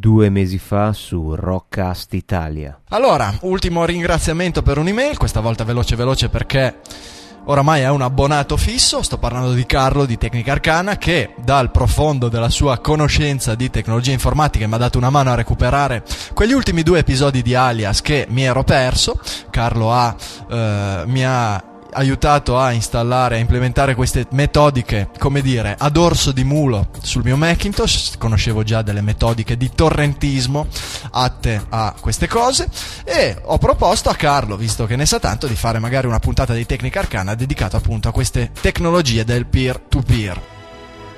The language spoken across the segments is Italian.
due mesi fa su Rockcast Italia. Allora, ultimo ringraziamento per un'email, questa volta veloce veloce perché oramai è un abbonato fisso, sto parlando di Carlo di Tecnica Arcana che dal profondo della sua conoscenza di tecnologie informatiche mi ha dato una mano a recuperare quegli ultimi due episodi di Alias che mi ero perso. Carlo ha, eh, mi ha aiutato a installare, a implementare queste metodiche, come dire, ad orso di mulo sul mio Macintosh. Conoscevo già delle metodiche di torrentismo atte a queste cose e ho proposto a Carlo, visto che ne sa tanto, di fare magari una puntata di Tecnica Arcana dedicata appunto a queste tecnologie del peer-to-peer.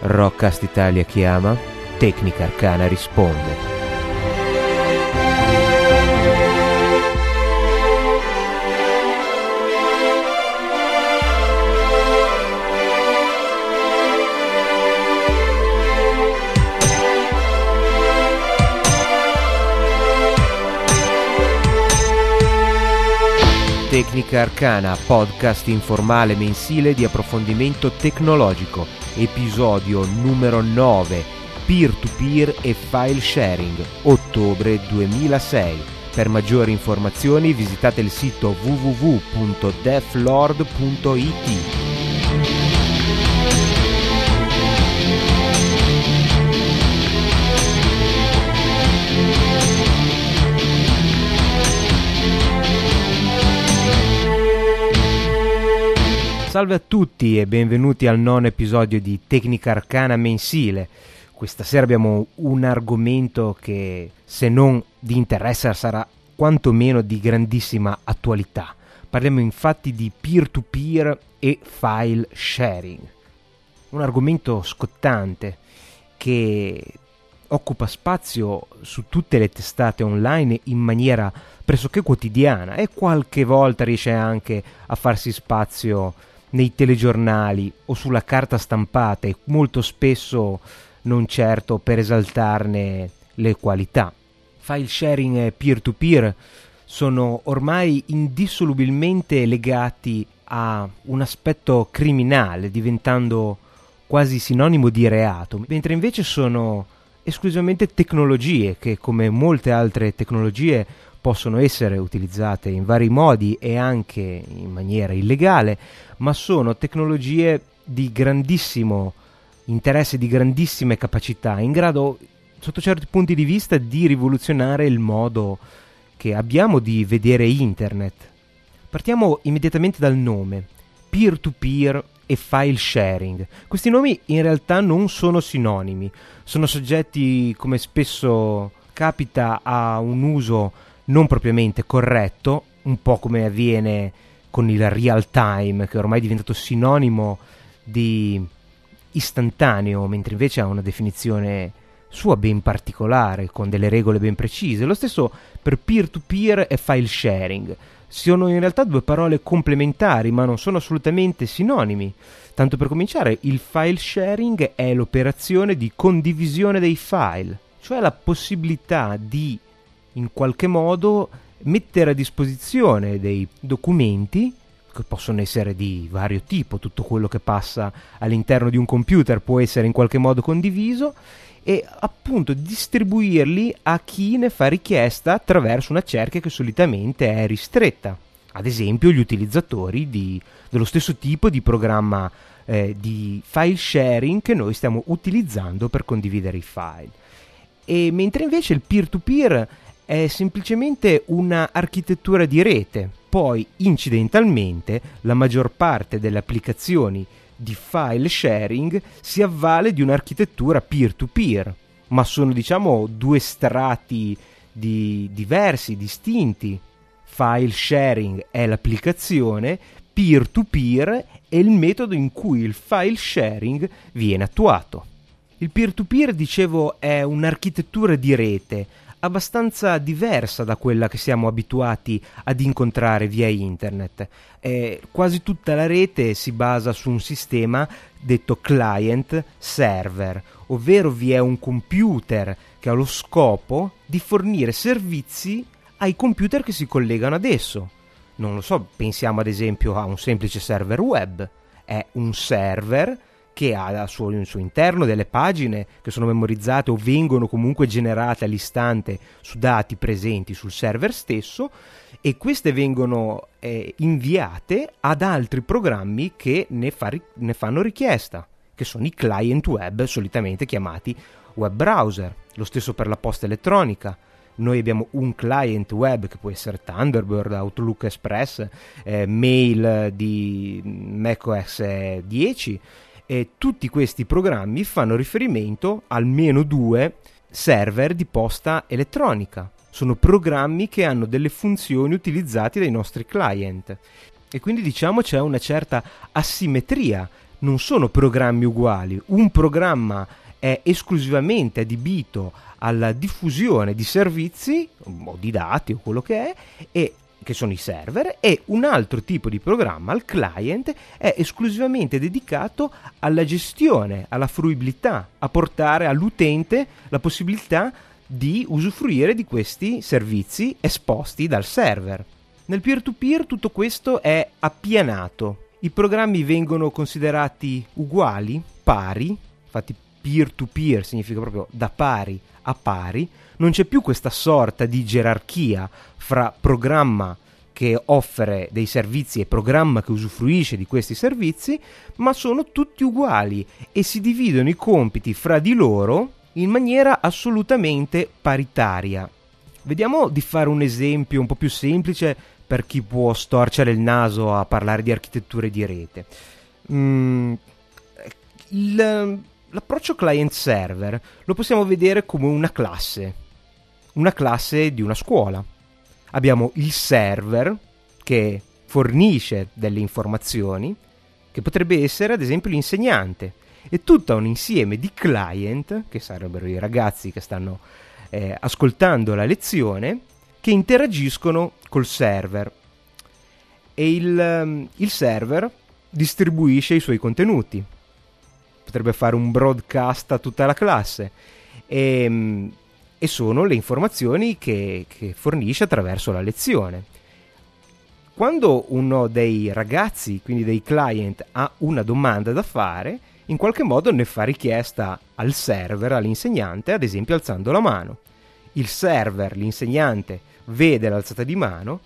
Rockcast Italia chiama, Tecnica Arcana risponde. Tecnica Arcana, podcast informale mensile di approfondimento tecnologico, episodio numero 9, peer-to-peer e file sharing, ottobre 2006. Per maggiori informazioni visitate il sito www.deflord.it. Salve a tutti e benvenuti al nono episodio di Tecnica Arcana mensile. Questa sera abbiamo un argomento che, se non di interesse, sarà quantomeno di grandissima attualità. Parliamo infatti di peer-to-peer e file sharing. Un argomento scottante che occupa spazio su tutte le testate online in maniera pressoché quotidiana e qualche volta riesce anche a farsi spazio nei telegiornali o sulla carta stampata e molto spesso non certo per esaltarne le qualità. File sharing e peer-to-peer sono ormai indissolubilmente legati a un aspetto criminale, diventando quasi sinonimo di reato, mentre invece sono esclusivamente tecnologie che, come molte altre tecnologie, possono essere utilizzate in vari modi e anche in maniera illegale, ma sono tecnologie di grandissimo interesse, di grandissime capacità, in grado, sotto certi punti di vista, di rivoluzionare il modo che abbiamo di vedere internet. Partiamo immediatamente dal nome, peer-to-peer e file sharing. Questi nomi in realtà non sono sinonimi, sono soggetti, come spesso capita, a un uso non propriamente corretto, un po' come avviene con il real time, che ormai è diventato sinonimo di istantaneo, mentre invece ha una definizione sua ben particolare, con delle regole ben precise. Lo stesso per peer-to-peer e file sharing. Sono in realtà due parole complementari, ma non sono assolutamente sinonimi. Tanto per cominciare, il file sharing è l'operazione di condivisione dei file, cioè la possibilità di in qualche modo mettere a disposizione dei documenti che possono essere di vario tipo, tutto quello che passa all'interno di un computer può essere in qualche modo condiviso e appunto distribuirli a chi ne fa richiesta attraverso una cerchia che solitamente è ristretta. Ad esempio gli utilizzatori di, dello stesso tipo di programma eh, di file sharing che noi stiamo utilizzando per condividere i file. E mentre invece il peer-to-peer è semplicemente un'architettura di rete. Poi, incidentalmente, la maggior parte delle applicazioni di file sharing si avvale di un'architettura peer-to-peer, ma sono diciamo due strati di diversi, distinti. File sharing è l'applicazione, peer-to-peer è il metodo in cui il file sharing viene attuato. Il peer-to-peer, dicevo, è un'architettura di rete, abbastanza diversa da quella che siamo abituati ad incontrare via internet. Eh, quasi tutta la rete si basa su un sistema detto client-server, ovvero vi è un computer che ha lo scopo di fornire servizi ai computer che si collegano ad esso. Non lo so, pensiamo ad esempio a un semplice server web. È un server che ha al suo, al suo, interno delle pagine che sono memorizzate o vengono comunque generate all'istante su dati presenti sul server stesso e queste vengono eh, inviate ad altri programmi che ne, fa, ne fanno richiesta, che sono i client web solitamente chiamati web browser, lo stesso per la posta elettronica. Noi abbiamo un client web che può essere Thunderbird, Outlook Express, eh, mail di macOS 10 e tutti questi programmi fanno riferimento almeno due server di posta elettronica. Sono programmi che hanno delle funzioni utilizzate dai nostri client. E quindi diciamo c'è una certa asimmetria, non sono programmi uguali, un programma è esclusivamente adibito alla diffusione di servizi o di dati o quello che è e che sono i server e un altro tipo di programma, il client, è esclusivamente dedicato alla gestione, alla fruibilità, a portare all'utente la possibilità di usufruire di questi servizi esposti dal server. Nel peer-to-peer tutto questo è appianato. I programmi vengono considerati uguali, pari, infatti peer-to-peer significa proprio da pari a pari, non c'è più questa sorta di gerarchia fra programma che offre dei servizi e programma che usufruisce di questi servizi, ma sono tutti uguali e si dividono i compiti fra di loro in maniera assolutamente paritaria. Vediamo di fare un esempio un po' più semplice per chi può storcere il naso a parlare di architetture di rete. Mm, il, l'approccio client-server lo possiamo vedere come una classe, una classe di una scuola. Abbiamo il server che fornisce delle informazioni, che potrebbe essere ad esempio l'insegnante, e tutto un insieme di client, che sarebbero i ragazzi che stanno eh, ascoltando la lezione, che interagiscono col server. E il, il server distribuisce i suoi contenuti potrebbe fare un broadcast a tutta la classe. E, ehm, e sono le informazioni che, che fornisce attraverso la lezione. Quando uno dei ragazzi, quindi dei client, ha una domanda da fare, in qualche modo ne fa richiesta al server, all'insegnante, ad esempio alzando la mano. Il server, l'insegnante, vede l'alzata di mano,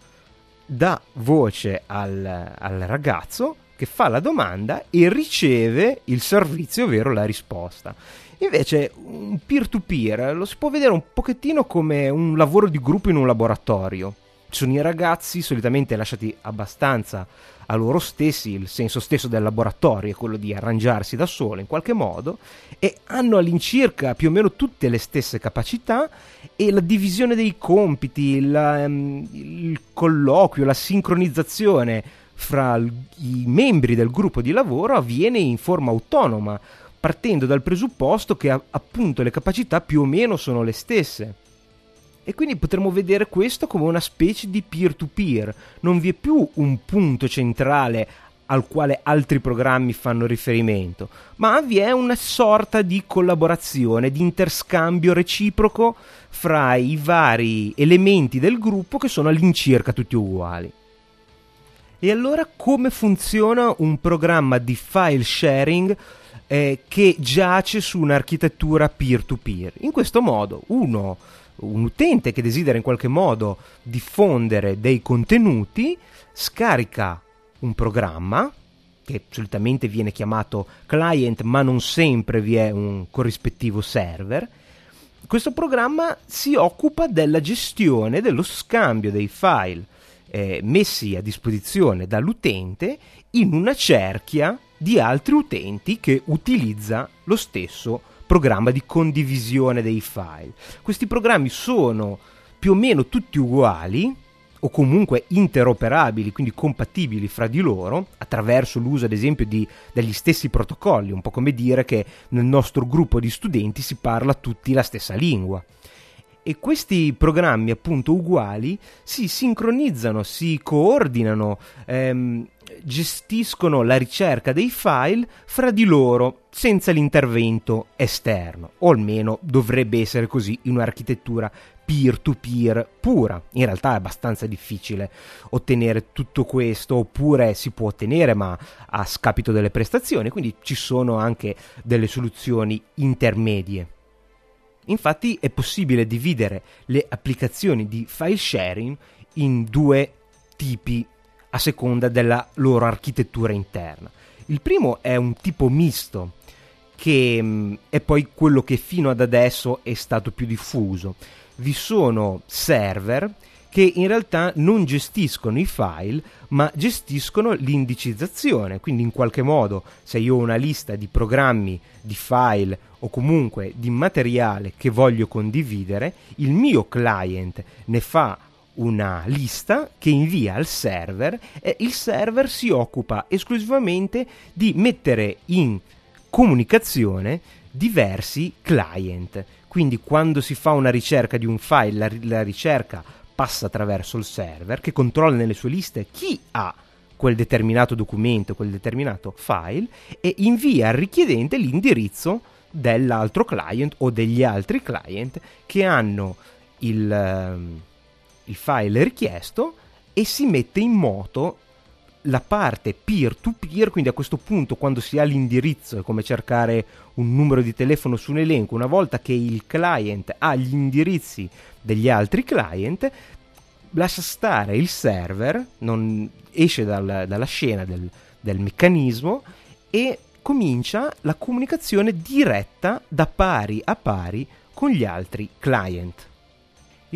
dà voce al, al ragazzo che fa la domanda e riceve il servizio, ovvero la risposta. Invece un peer-to-peer lo si può vedere un pochettino come un lavoro di gruppo in un laboratorio. Ci sono i ragazzi solitamente lasciati abbastanza a loro stessi, il senso stesso del laboratorio è quello di arrangiarsi da solo in qualche modo e hanno all'incirca più o meno tutte le stesse capacità e la divisione dei compiti, la, um, il colloquio, la sincronizzazione fra i membri del gruppo di lavoro avviene in forma autonoma, partendo dal presupposto che appunto le capacità più o meno sono le stesse. E quindi potremmo vedere questo come una specie di peer-to-peer, non vi è più un punto centrale al quale altri programmi fanno riferimento, ma vi è una sorta di collaborazione, di interscambio reciproco fra i vari elementi del gruppo che sono all'incirca tutti uguali. E allora come funziona un programma di file sharing eh, che giace su un'architettura peer-to-peer? In questo modo uno, un utente che desidera in qualche modo diffondere dei contenuti scarica un programma che solitamente viene chiamato client ma non sempre vi è un corrispettivo server questo programma si occupa della gestione dello scambio dei file eh, messi a disposizione dall'utente in una cerchia di altri utenti che utilizza lo stesso programma di condivisione dei file. Questi programmi sono più o meno tutti uguali o comunque interoperabili, quindi compatibili fra di loro, attraverso l'uso ad esempio di, degli stessi protocolli, un po' come dire che nel nostro gruppo di studenti si parla tutti la stessa lingua e questi programmi appunto uguali si sincronizzano, si coordinano, ehm, gestiscono la ricerca dei file fra di loro senza l'intervento esterno, o almeno dovrebbe essere così in un'architettura peer-to-peer pura. In realtà è abbastanza difficile ottenere tutto questo, oppure si può ottenere ma a scapito delle prestazioni, quindi ci sono anche delle soluzioni intermedie. Infatti è possibile dividere le applicazioni di file sharing in due tipi a seconda della loro architettura interna. Il primo è un tipo misto, che mm, è poi quello che fino ad adesso è stato più diffuso. Vi sono server che in realtà non gestiscono i file, ma gestiscono l'indicizzazione. Quindi in qualche modo, se io ho una lista di programmi, di file o comunque di materiale che voglio condividere, il mio client ne fa una lista che invia al server e il server si occupa esclusivamente di mettere in comunicazione diversi client. Quindi quando si fa una ricerca di un file, la, la ricerca passa attraverso il server che controlla nelle sue liste chi ha quel determinato documento, quel determinato file e invia al richiedente l'indirizzo dell'altro client o degli altri client che hanno il, ehm, il file richiesto e si mette in moto la parte peer-to-peer, quindi a questo punto quando si ha l'indirizzo è come cercare un numero di telefono su un elenco, una volta che il client ha gli indirizzi degli altri client, lascia stare il server, non esce dal, dalla scena del, del meccanismo e comincia la comunicazione diretta da pari a pari con gli altri client.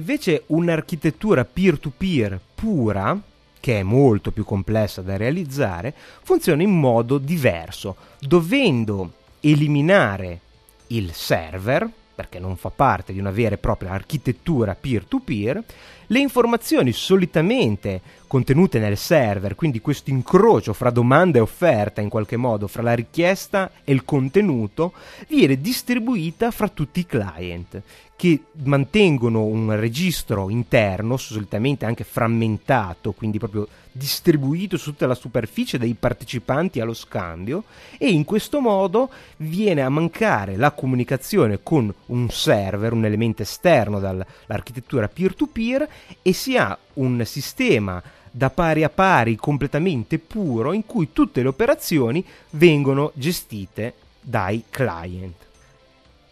Invece un'architettura peer-to-peer pura, che è molto più complessa da realizzare, funziona in modo diverso, dovendo eliminare il server, perché non fa parte di una vera e propria architettura peer-to-peer, le informazioni solitamente contenute nel server, quindi questo incrocio fra domanda e offerta in qualche modo, fra la richiesta e il contenuto, viene distribuita fra tutti i client che mantengono un registro interno, solitamente anche frammentato, quindi proprio distribuito su tutta la superficie dei partecipanti allo scambio e in questo modo viene a mancare la comunicazione con un server, un elemento esterno dall'architettura peer-to-peer e si ha un sistema da pari a pari completamente puro in cui tutte le operazioni vengono gestite dai client.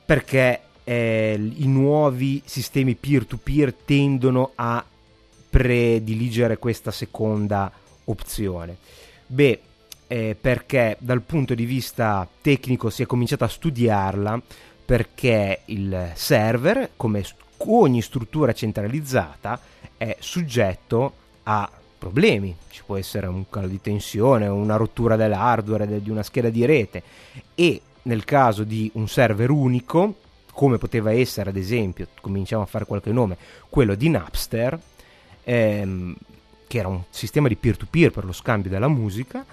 Perché eh, i nuovi sistemi peer-to-peer tendono a prediligere questa seconda opzione? Beh, eh, perché dal punto di vista tecnico si è cominciato a studiarla perché il server, come ogni struttura centralizzata, è soggetto a problemi. Ci può essere un calo di tensione, una rottura dell'hardware, di una scheda di rete e nel caso di un server unico come poteva essere ad esempio, cominciamo a fare qualche nome, quello di Napster, ehm, che era un sistema di peer-to-peer per lo scambio della musica,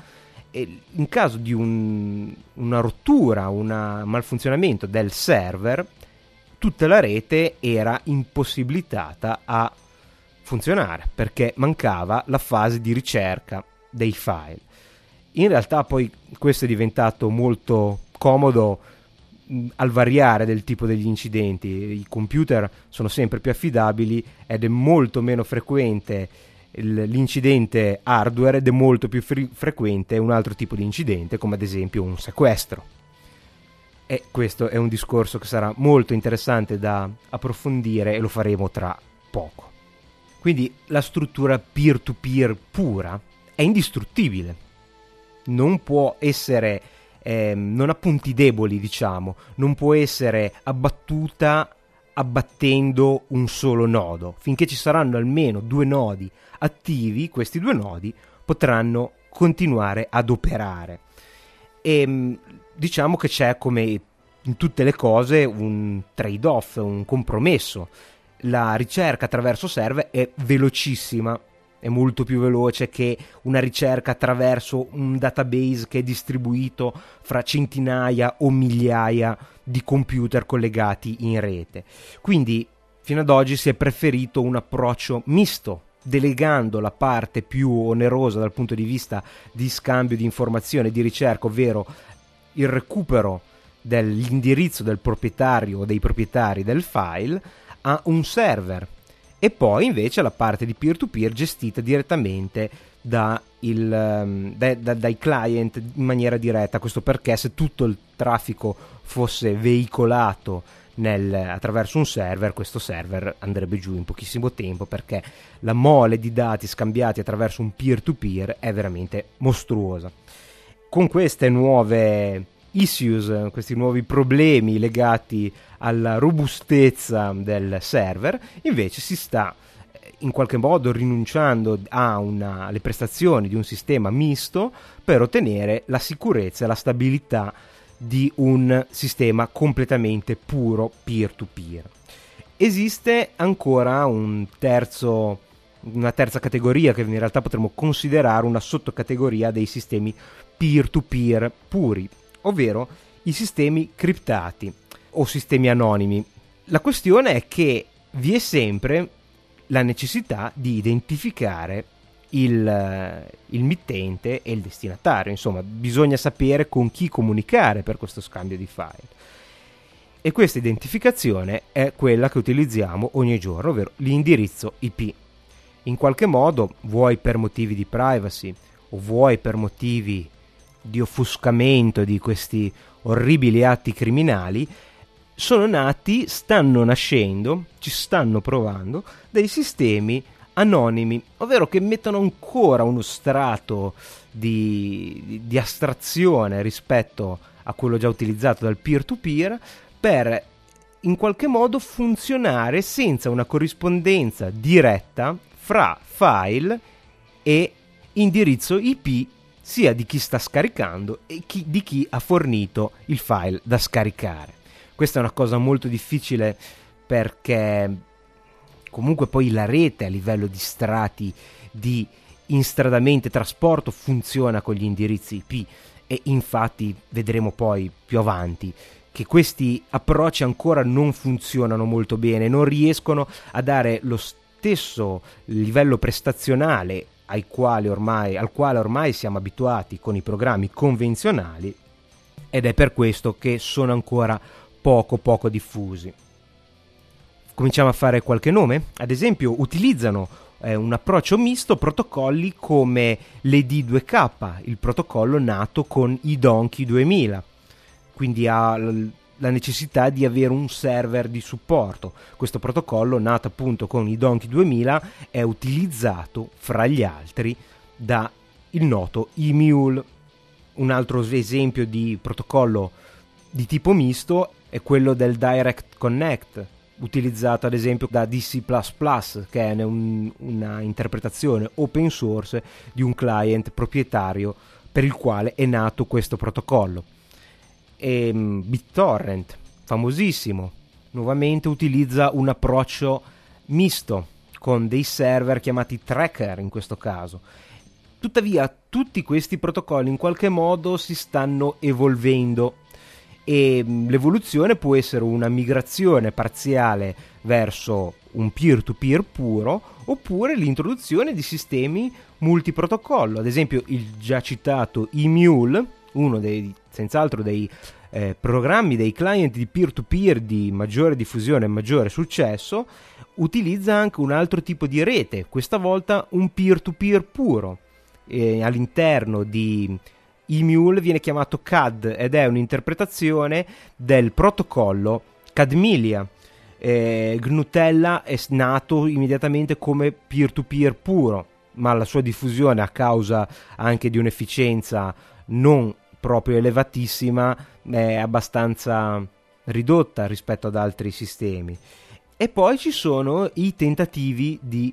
e in caso di un, una rottura, un malfunzionamento del server, tutta la rete era impossibilitata a funzionare perché mancava la fase di ricerca dei file. In realtà poi questo è diventato molto comodo al variare del tipo degli incidenti. I computer sono sempre più affidabili ed è molto meno frequente l'incidente hardware ed è molto più fre- frequente un altro tipo di incidente, come ad esempio un sequestro. E questo è un discorso che sarà molto interessante da approfondire e lo faremo tra poco. Quindi la struttura peer-to-peer pura è indistruttibile. Non può essere eh, non ha punti deboli, diciamo, non può essere abbattuta abbattendo un solo nodo. Finché ci saranno almeno due nodi attivi, questi due nodi potranno continuare ad operare. E ehm, diciamo che c'è come in tutte le cose un trade-off, un compromesso. La ricerca attraverso server è velocissima, è molto più veloce che una ricerca attraverso un database che è distribuito fra centinaia o migliaia di computer collegati in rete. Quindi fino ad oggi si è preferito un approccio misto delegando la parte più onerosa dal punto di vista di scambio di informazioni e di ricerca, ovvero il recupero dell'indirizzo del proprietario o dei proprietari del file a un server e poi invece la parte di peer-to-peer gestita direttamente da il, ehm, da, da, dai client in maniera diretta. Questo perché se tutto il traffico fosse veicolato nel, attraverso un server, questo server andrebbe giù in pochissimo tempo perché la mole di dati scambiati attraverso un peer-to-peer è veramente mostruosa. Con queste nuove issues, questi nuovi problemi legati alla robustezza del server, invece si sta eh, in qualche modo rinunciando alle prestazioni di un sistema misto per ottenere la sicurezza e la stabilità di un sistema completamente puro peer-to-peer. Esiste ancora un terzo, una terza categoria che in realtà potremmo considerare una sottocategoria dei sistemi peer-to-peer puri, ovvero i sistemi criptati o sistemi anonimi. La questione è che vi è sempre la necessità di identificare il, il, mittente e il destinatario, insomma bisogna sapere con chi comunicare per questo scambio di file. E questa identificazione è quella che utilizziamo ogni giorno, ovvero l'indirizzo IP. In qualche modo, vuoi per motivi di privacy o vuoi per motivi di offuscamento di questi orribili atti criminali, sono nati, stanno nascendo, ci stanno provando dei sistemi anonimi, ovvero che mettono ancora uno strato di, di, astrazione rispetto a quello già utilizzato dal peer-to-peer per in qualche modo funzionare senza una corrispondenza diretta fra file e indirizzo IP sia di chi sta scaricando e chi, di chi ha fornito il file da scaricare. Questa è una cosa molto difficile perché comunque poi la rete a livello di strati di instradamento e trasporto funziona con gli indirizzi IP e infatti vedremo poi più avanti che questi approcci ancora non funzionano molto bene, non riescono a dare lo stesso livello prestazionale ormai, al quale ormai siamo abituati con i programmi convenzionali ed è per questo che sono ancora poco poco diffusi. Cominciamo a fare qualche nome? Ad esempio utilizzano eh, un approccio misto protocolli come l'ED2K, il protocollo nato con i Donkey 2000, quindi ha la necessità di avere un server di supporto. Questo protocollo, nato appunto con i Donkey 2000, è utilizzato fra gli altri da il noto eMule. Un altro esempio di protocollo di tipo misto è quello del Direct Connect, utilizzato ad esempio da DC++, che è un, una interpretazione open source di un client proprietario per il quale è nato questo protocollo e ehm, BitTorrent, famosissimo, nuovamente utilizza un approccio misto con dei server chiamati tracker in questo caso. Tuttavia tutti questi protocolli in qualche modo si stanno evolvendo e mm, l'evoluzione può essere una migrazione parziale verso un peer-to-peer puro oppure l'introduzione di sistemi multiprotocollo, ad esempio il già citato eMule, uno dei senz'altro dei eh, programmi, dei client di peer-to-peer di maggiore diffusione e maggiore successo, utilizza anche un altro tipo di rete, questa volta un peer-to-peer puro. E all'interno di eMule viene chiamato CAD ed è un'interpretazione del protocollo CADMILIA. Eh, Gnutella è nato immediatamente come peer-to-peer puro, ma la sua diffusione a causa anche di un'efficienza non proprio elevatissima è abbastanza ridotta rispetto ad altri sistemi. E poi ci sono i tentativi di,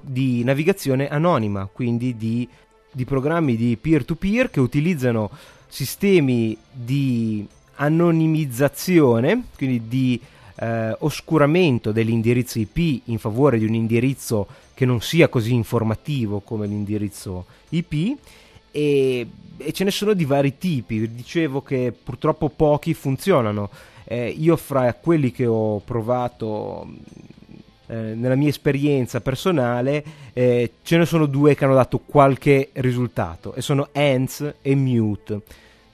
di navigazione anonima, quindi di, di programmi di peer-to-peer che utilizzano sistemi di anonimizzazione, quindi di eh, oscuramento dell'indirizzo IP in favore di un indirizzo che non sia così informativo come l'indirizzo IP e, e ce ne sono di vari tipi. Dicevo che purtroppo pochi funzionano. Eh, io fra quelli che ho provato eh, nella mia esperienza personale eh, ce ne sono due che hanno dato qualche risultato e sono Ants e Mute.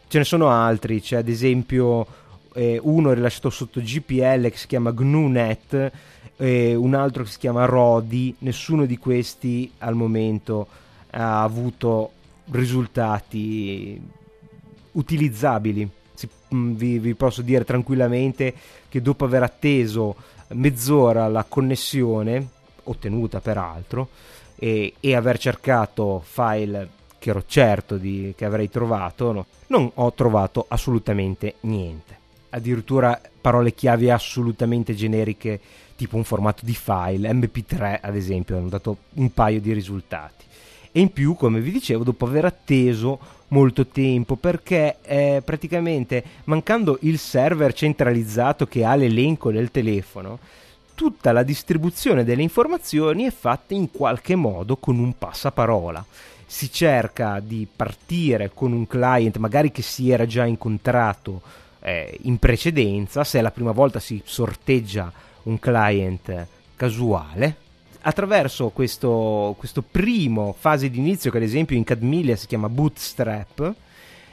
Ce ne sono altri, c'è ad esempio eh, uno rilasciato sotto GPL che si chiama GNUNet e un altro che si chiama Rodi, nessuno di questi al momento ha avuto risultati utilizzabili. Si, mm, vi, vi, posso dire tranquillamente che dopo aver atteso mezz'ora la connessione, ottenuta peraltro, e, e aver cercato file che ero certo di, che avrei trovato, no, non ho trovato assolutamente niente. Addirittura parole chiave assolutamente generiche, tipo un formato di file, MP3 ad esempio, hanno dato un paio di risultati. E in più, come vi dicevo, dopo aver atteso molto tempo, perché eh, praticamente mancando il server centralizzato che ha l'elenco del telefono, tutta la distribuzione delle informazioni è fatta in qualche modo con un passaparola. Si cerca di partire con un client, magari che si era già incontrato eh, in precedenza, se è la prima volta si sorteggia un client casuale, attraverso questo, questo primo fase di inizio, che ad esempio in Cadmilia si chiama Bootstrap,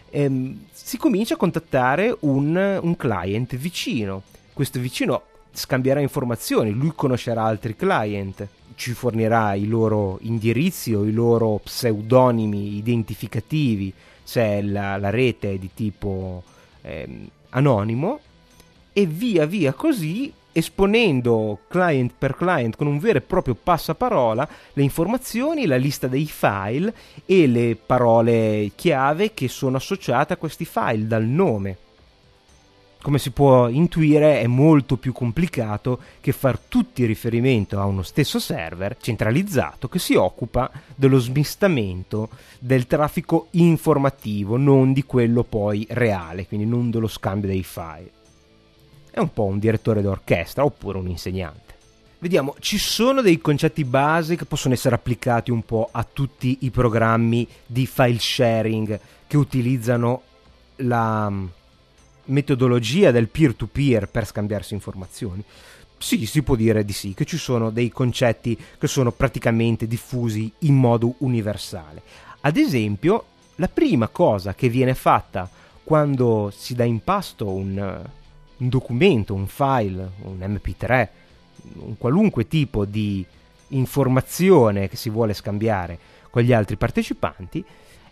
ehm, si comincia a contattare un, un client vicino. Questo vicino scambierà informazioni, lui conoscerà altri client, ci fornirà i loro indirizzi o i loro pseudonimi identificativi se la, la rete è di tipo ehm, anonimo e via via così esponendo client per client con un vero e proprio passaparola le informazioni, la lista dei file e le parole chiave che sono associate a questi file dal nome. Come si può intuire è molto più complicato che far tutti riferimento a uno stesso server centralizzato che si occupa dello smistamento del traffico informativo, non di quello poi reale, quindi non dello scambio dei file è un po' un direttore d'orchestra oppure un insegnante. Vediamo, ci sono dei concetti base che possono essere applicati un po' a tutti i programmi di file sharing che utilizzano la mm, metodologia del peer-to-peer per scambiarsi informazioni. Sì, si può dire di sì, che ci sono dei concetti che sono praticamente diffusi in modo universale. Ad esempio, la prima cosa che viene fatta quando si dà in pasto un, un documento, un file, un MP3, un qualunque tipo di informazione che si vuole scambiare con gli altri partecipanti,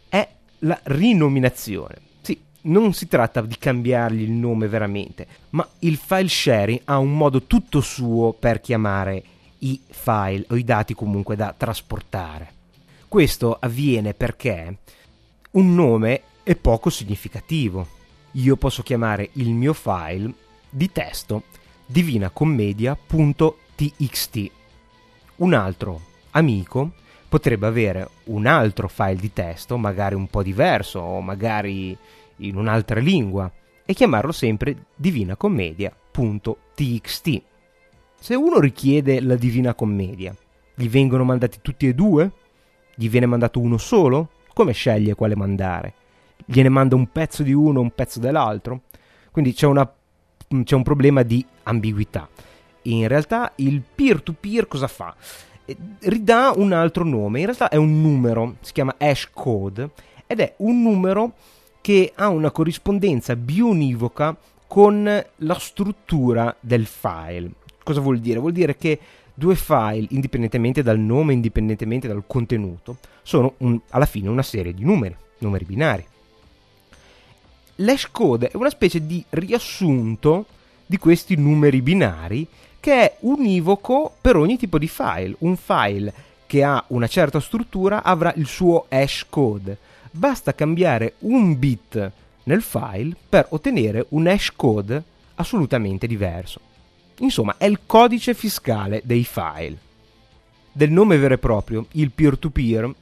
è la rinominazione. Sì, non si tratta di cambiargli il nome veramente, ma il file sharing ha un modo tutto suo per chiamare i file o i dati comunque da trasportare. Questo avviene perché un nome è poco significativo io posso chiamare il mio file di testo divinacommedia.txt. Un altro amico potrebbe avere un altro file di testo, magari un po' diverso o magari in un'altra lingua, e chiamarlo sempre divinacommedia.txt. Se uno richiede la Divina Commedia, gli vengono mandati tutti e due? Gli viene mandato uno solo? Come sceglie quale mandare? Gliene manda un pezzo di uno, un pezzo dell'altro. Quindi c'è, una, c'è un problema di ambiguità. In realtà il peer-to-peer cosa fa? Eh, ridà un altro nome, in realtà è un numero, si chiama hash code, ed è un numero che ha una corrispondenza bionivoca con la struttura del file. Cosa vuol dire? Vuol dire che due file, indipendentemente dal nome, indipendentemente dal contenuto, sono un, alla fine una serie di numeri, numeri binari l'hash code è una specie di riassunto di questi numeri binari che è univoco per ogni tipo di file. Un file che ha una certa struttura avrà il suo hash code. Basta cambiare un bit nel file per ottenere un hash code assolutamente diverso. Insomma, è il codice fiscale dei file. Del nome vero e proprio, il peer-to-peer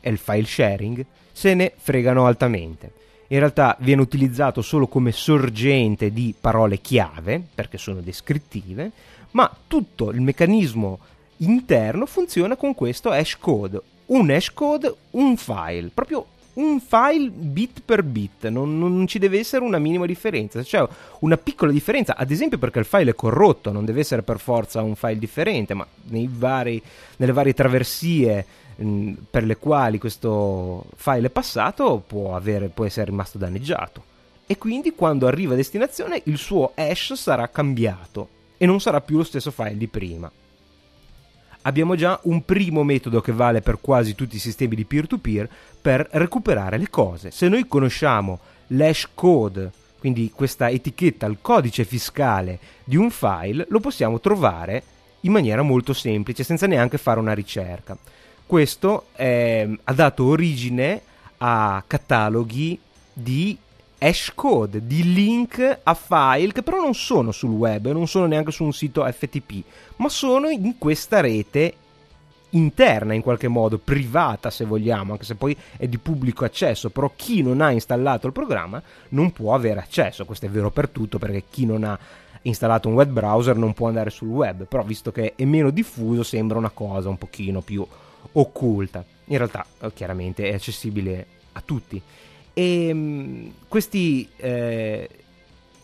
e il file sharing se ne fregano altamente in realtà viene utilizzato solo come sorgente di parole chiave, perché sono descrittive, ma tutto il meccanismo interno funziona con questo hash code. Un hash code, un file, proprio un file bit per bit, non, non, ci deve essere una minima differenza. C'è una piccola differenza, ad esempio perché il file è corrotto, non deve essere per forza un file differente, ma vari, nelle varie traversie per le quali questo file è passato può, avere, può essere rimasto danneggiato. E quindi quando arriva a destinazione il suo hash sarà cambiato e non sarà più lo stesso file di prima abbiamo già un primo metodo che vale per quasi tutti i sistemi di peer-to-peer per recuperare le cose. Se noi conosciamo l'hash code, quindi questa etichetta, il codice fiscale di un file, lo possiamo trovare in maniera molto semplice, senza neanche fare una ricerca. Questo eh, ha dato origine a cataloghi di hash code, di link a file che però non sono sul web, non sono neanche su un sito FTP, ma sono in questa rete interna in qualche modo, privata se vogliamo, anche se poi è di pubblico accesso, però chi non ha installato il programma non può avere accesso, questo è vero per tutto perché chi non ha installato un web browser non può andare sul web, però visto che è meno diffuso sembra una cosa un pochino più occulta, in realtà eh, chiaramente è accessibile a tutti. E mh, questi eh,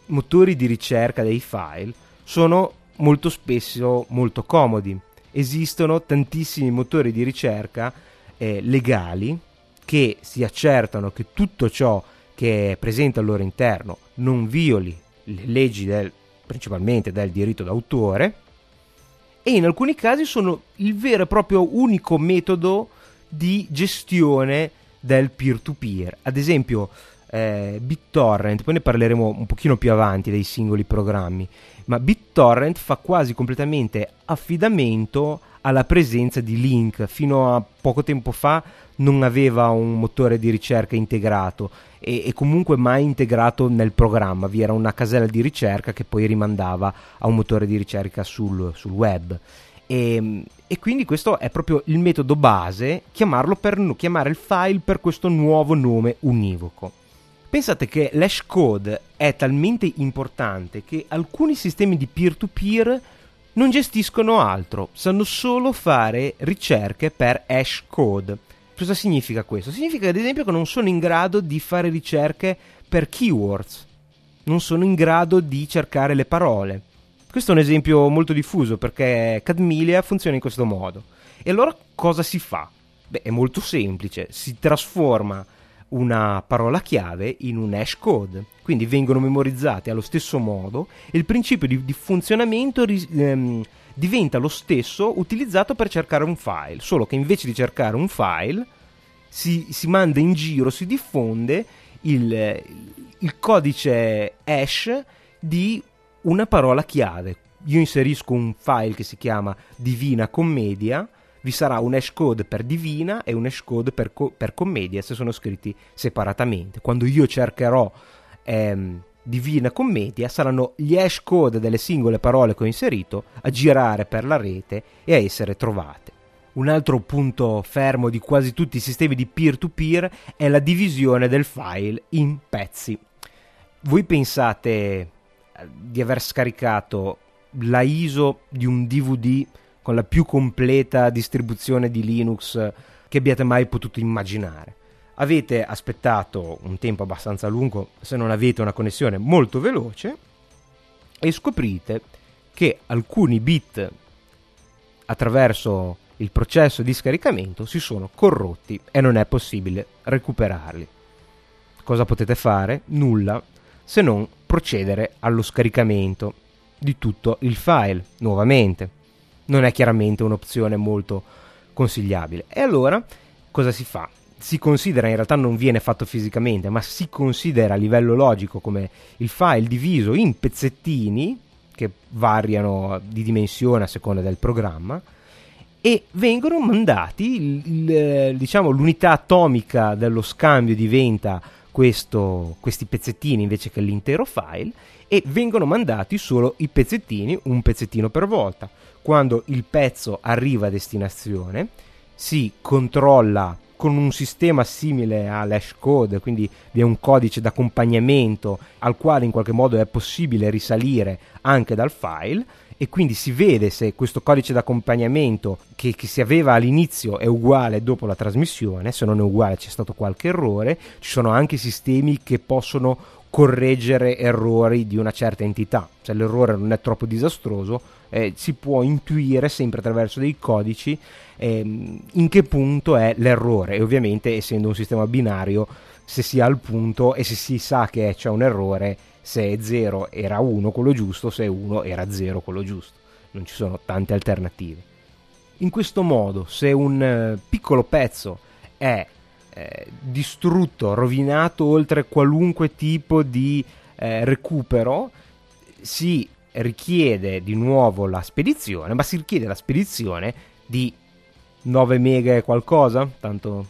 motori di ricerca dei file sono molto spesso molto comodi. Esistono tantissimi motori di ricerca eh, legali che si accertano che tutto ciò che è presente al loro interno non violi le leggi del, principalmente del diritto d'autore e in alcuni casi sono il vero e proprio unico metodo di gestione del peer-to-peer. Ad esempio, eh, BitTorrent, poi ne parleremo un pochino più avanti dei singoli programmi, ma BitTorrent fa quasi completamente affidamento alla presenza di Link. Fino a poco tempo fa non aveva un motore di ricerca integrato e, e, comunque mai integrato nel programma. Vi era una casella di ricerca che poi rimandava a un motore di ricerca sul, sul web. E, ehm, e, quindi questo è proprio il metodo base, per, chiamare il file per questo nuovo nome univoco. Pensate che l'hash code è talmente importante che alcuni sistemi di peer-to-peer non gestiscono altro, sanno solo fare ricerche per hash code. Cosa significa questo? Significa ad esempio che non sono in grado di fare ricerche per keywords, non sono in grado di cercare le parole questo è un esempio molto diffuso perché Cadmilia funziona in questo modo. E allora cosa si fa? Beh, è molto semplice, si trasforma una parola chiave in un hash code, quindi vengono memorizzate allo stesso modo e il principio di, di funzionamento ris- ehm, diventa lo stesso utilizzato per cercare un file, solo che invece di cercare un file si, si manda in giro, si diffonde il, il codice hash di una parola chiave. Io inserisco un file che si chiama Divina Commedia, vi sarà un hash code per Divina e un hash code per, co- per Commedia se sono scritti separatamente. Quando io cercherò ehm, Divina Commedia saranno gli hash code delle singole parole che ho inserito a girare per la rete e a essere trovate. Un altro punto fermo di quasi tutti i sistemi di peer-to-peer è la divisione del file in pezzi. Voi pensate di aver scaricato la ISO di un DVD con la più completa distribuzione di Linux che abbiate mai potuto immaginare. Avete aspettato un tempo abbastanza lungo se non avete una connessione molto veloce e scoprite che alcuni bit attraverso il processo di scaricamento si sono corrotti e non è possibile recuperarli. Cosa potete fare? Nulla se non procedere allo scaricamento di tutto il file nuovamente. Non è chiaramente un'opzione molto consigliabile. E allora cosa si fa? Si considera, in realtà non viene fatto fisicamente, ma si considera a livello logico come il file diviso in pezzettini che variano di dimensione a seconda del programma e vengono mandati, il, il, diciamo, l'unità atomica dello scambio diventa questo, questi pezzettini invece che l'intero file e vengono mandati solo i pezzettini, un pezzettino per volta. Quando il pezzo arriva a destinazione si controlla con un sistema simile all'hash code, quindi vi è un codice d'accompagnamento al quale in qualche modo è possibile risalire anche dal file e quindi si vede se questo codice d'accompagnamento che, che, si aveva all'inizio è uguale dopo la trasmissione, se non è uguale c'è stato qualche errore, ci sono anche sistemi che possono correggere errori di una certa entità, se l'errore non è troppo disastroso eh, si può intuire sempre attraverso dei codici eh, in che punto è l'errore. E ovviamente essendo un sistema binario se si ha il punto e se si sa che c'è un errore se è 0 era 1 quello giusto se è 1 era 0 quello giusto. Non ci sono tante alternative. In questo modo se un eh, piccolo pezzo è eh, distrutto rovinato oltre qualunque tipo di eh, recupero si richiede di nuovo la spedizione, ma si richiede la spedizione di 9 mega e qualcosa, tanto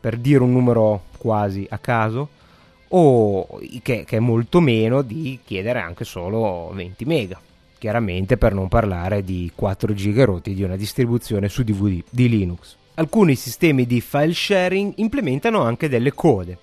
per dire un numero quasi a caso, o che, che è molto meno di chiedere anche solo 20 mega. Chiaramente per non parlare di 4 giga rotti di una distribuzione su DVD di Linux. Alcuni sistemi di file sharing implementano anche delle code.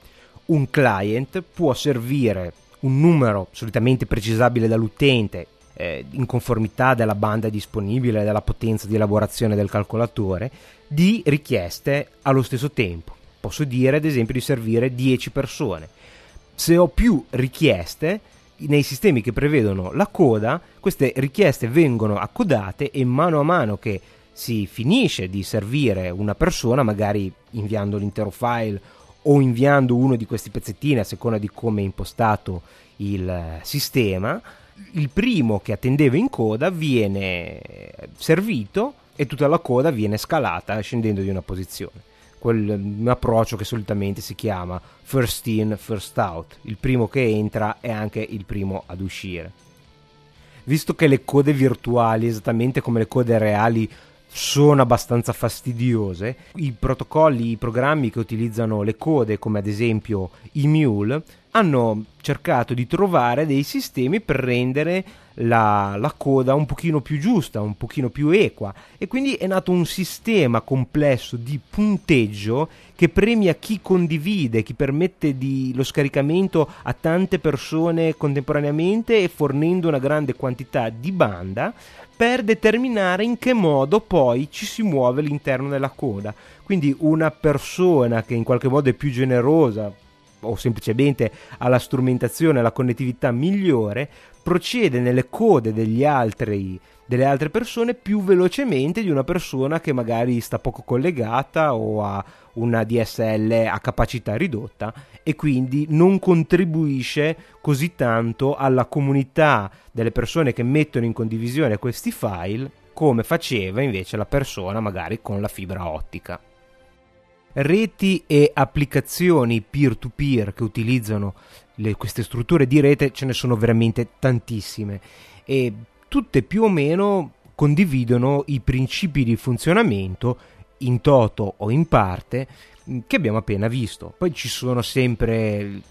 Un client può servire un numero solitamente precisabile dall'utente eh, in conformità della banda disponibile della potenza di elaborazione del calcolatore di richieste allo stesso tempo. Posso dire ad esempio di servire 10 persone. Se ho più richieste, nei sistemi che prevedono la coda, queste richieste vengono accodate e mano a mano che si finisce di servire una persona, magari inviando l'intero file o inviando uno di questi pezzettini a seconda di come è impostato il sistema, il primo che attendeva in coda viene servito e tutta la coda viene scalata scendendo di una posizione. Quel, un approccio che solitamente si chiama first in, first out. Il primo che entra è anche il primo ad uscire. Visto che le code virtuali, esattamente come le code reali, sono abbastanza fastidiose. I protocolli, i programmi che utilizzano le code, come ad esempio Emule, hanno cercato di trovare dei sistemi per rendere la, la, coda un pochino più giusta, un pochino più equa e quindi è nato un sistema complesso di punteggio che premia chi condivide, chi permette di, lo scaricamento a tante persone contemporaneamente e fornendo una grande quantità di banda per determinare in che modo poi ci si muove all'interno della coda. Quindi una persona che in qualche modo è più generosa o semplicemente ha la strumentazione, la connettività migliore, procede nelle code altri delle altre persone più velocemente di una persona che magari sta poco collegata o ha una DSL a capacità ridotta e quindi non contribuisce così tanto alla comunità delle persone che mettono in condivisione questi file come faceva invece la persona magari con la fibra ottica. Reti e applicazioni peer-to-peer che utilizzano le, queste strutture di rete ce ne sono veramente tantissime e tutte più o meno condividono i principi di funzionamento in toto o in parte che abbiamo appena visto. Poi ci sono sempre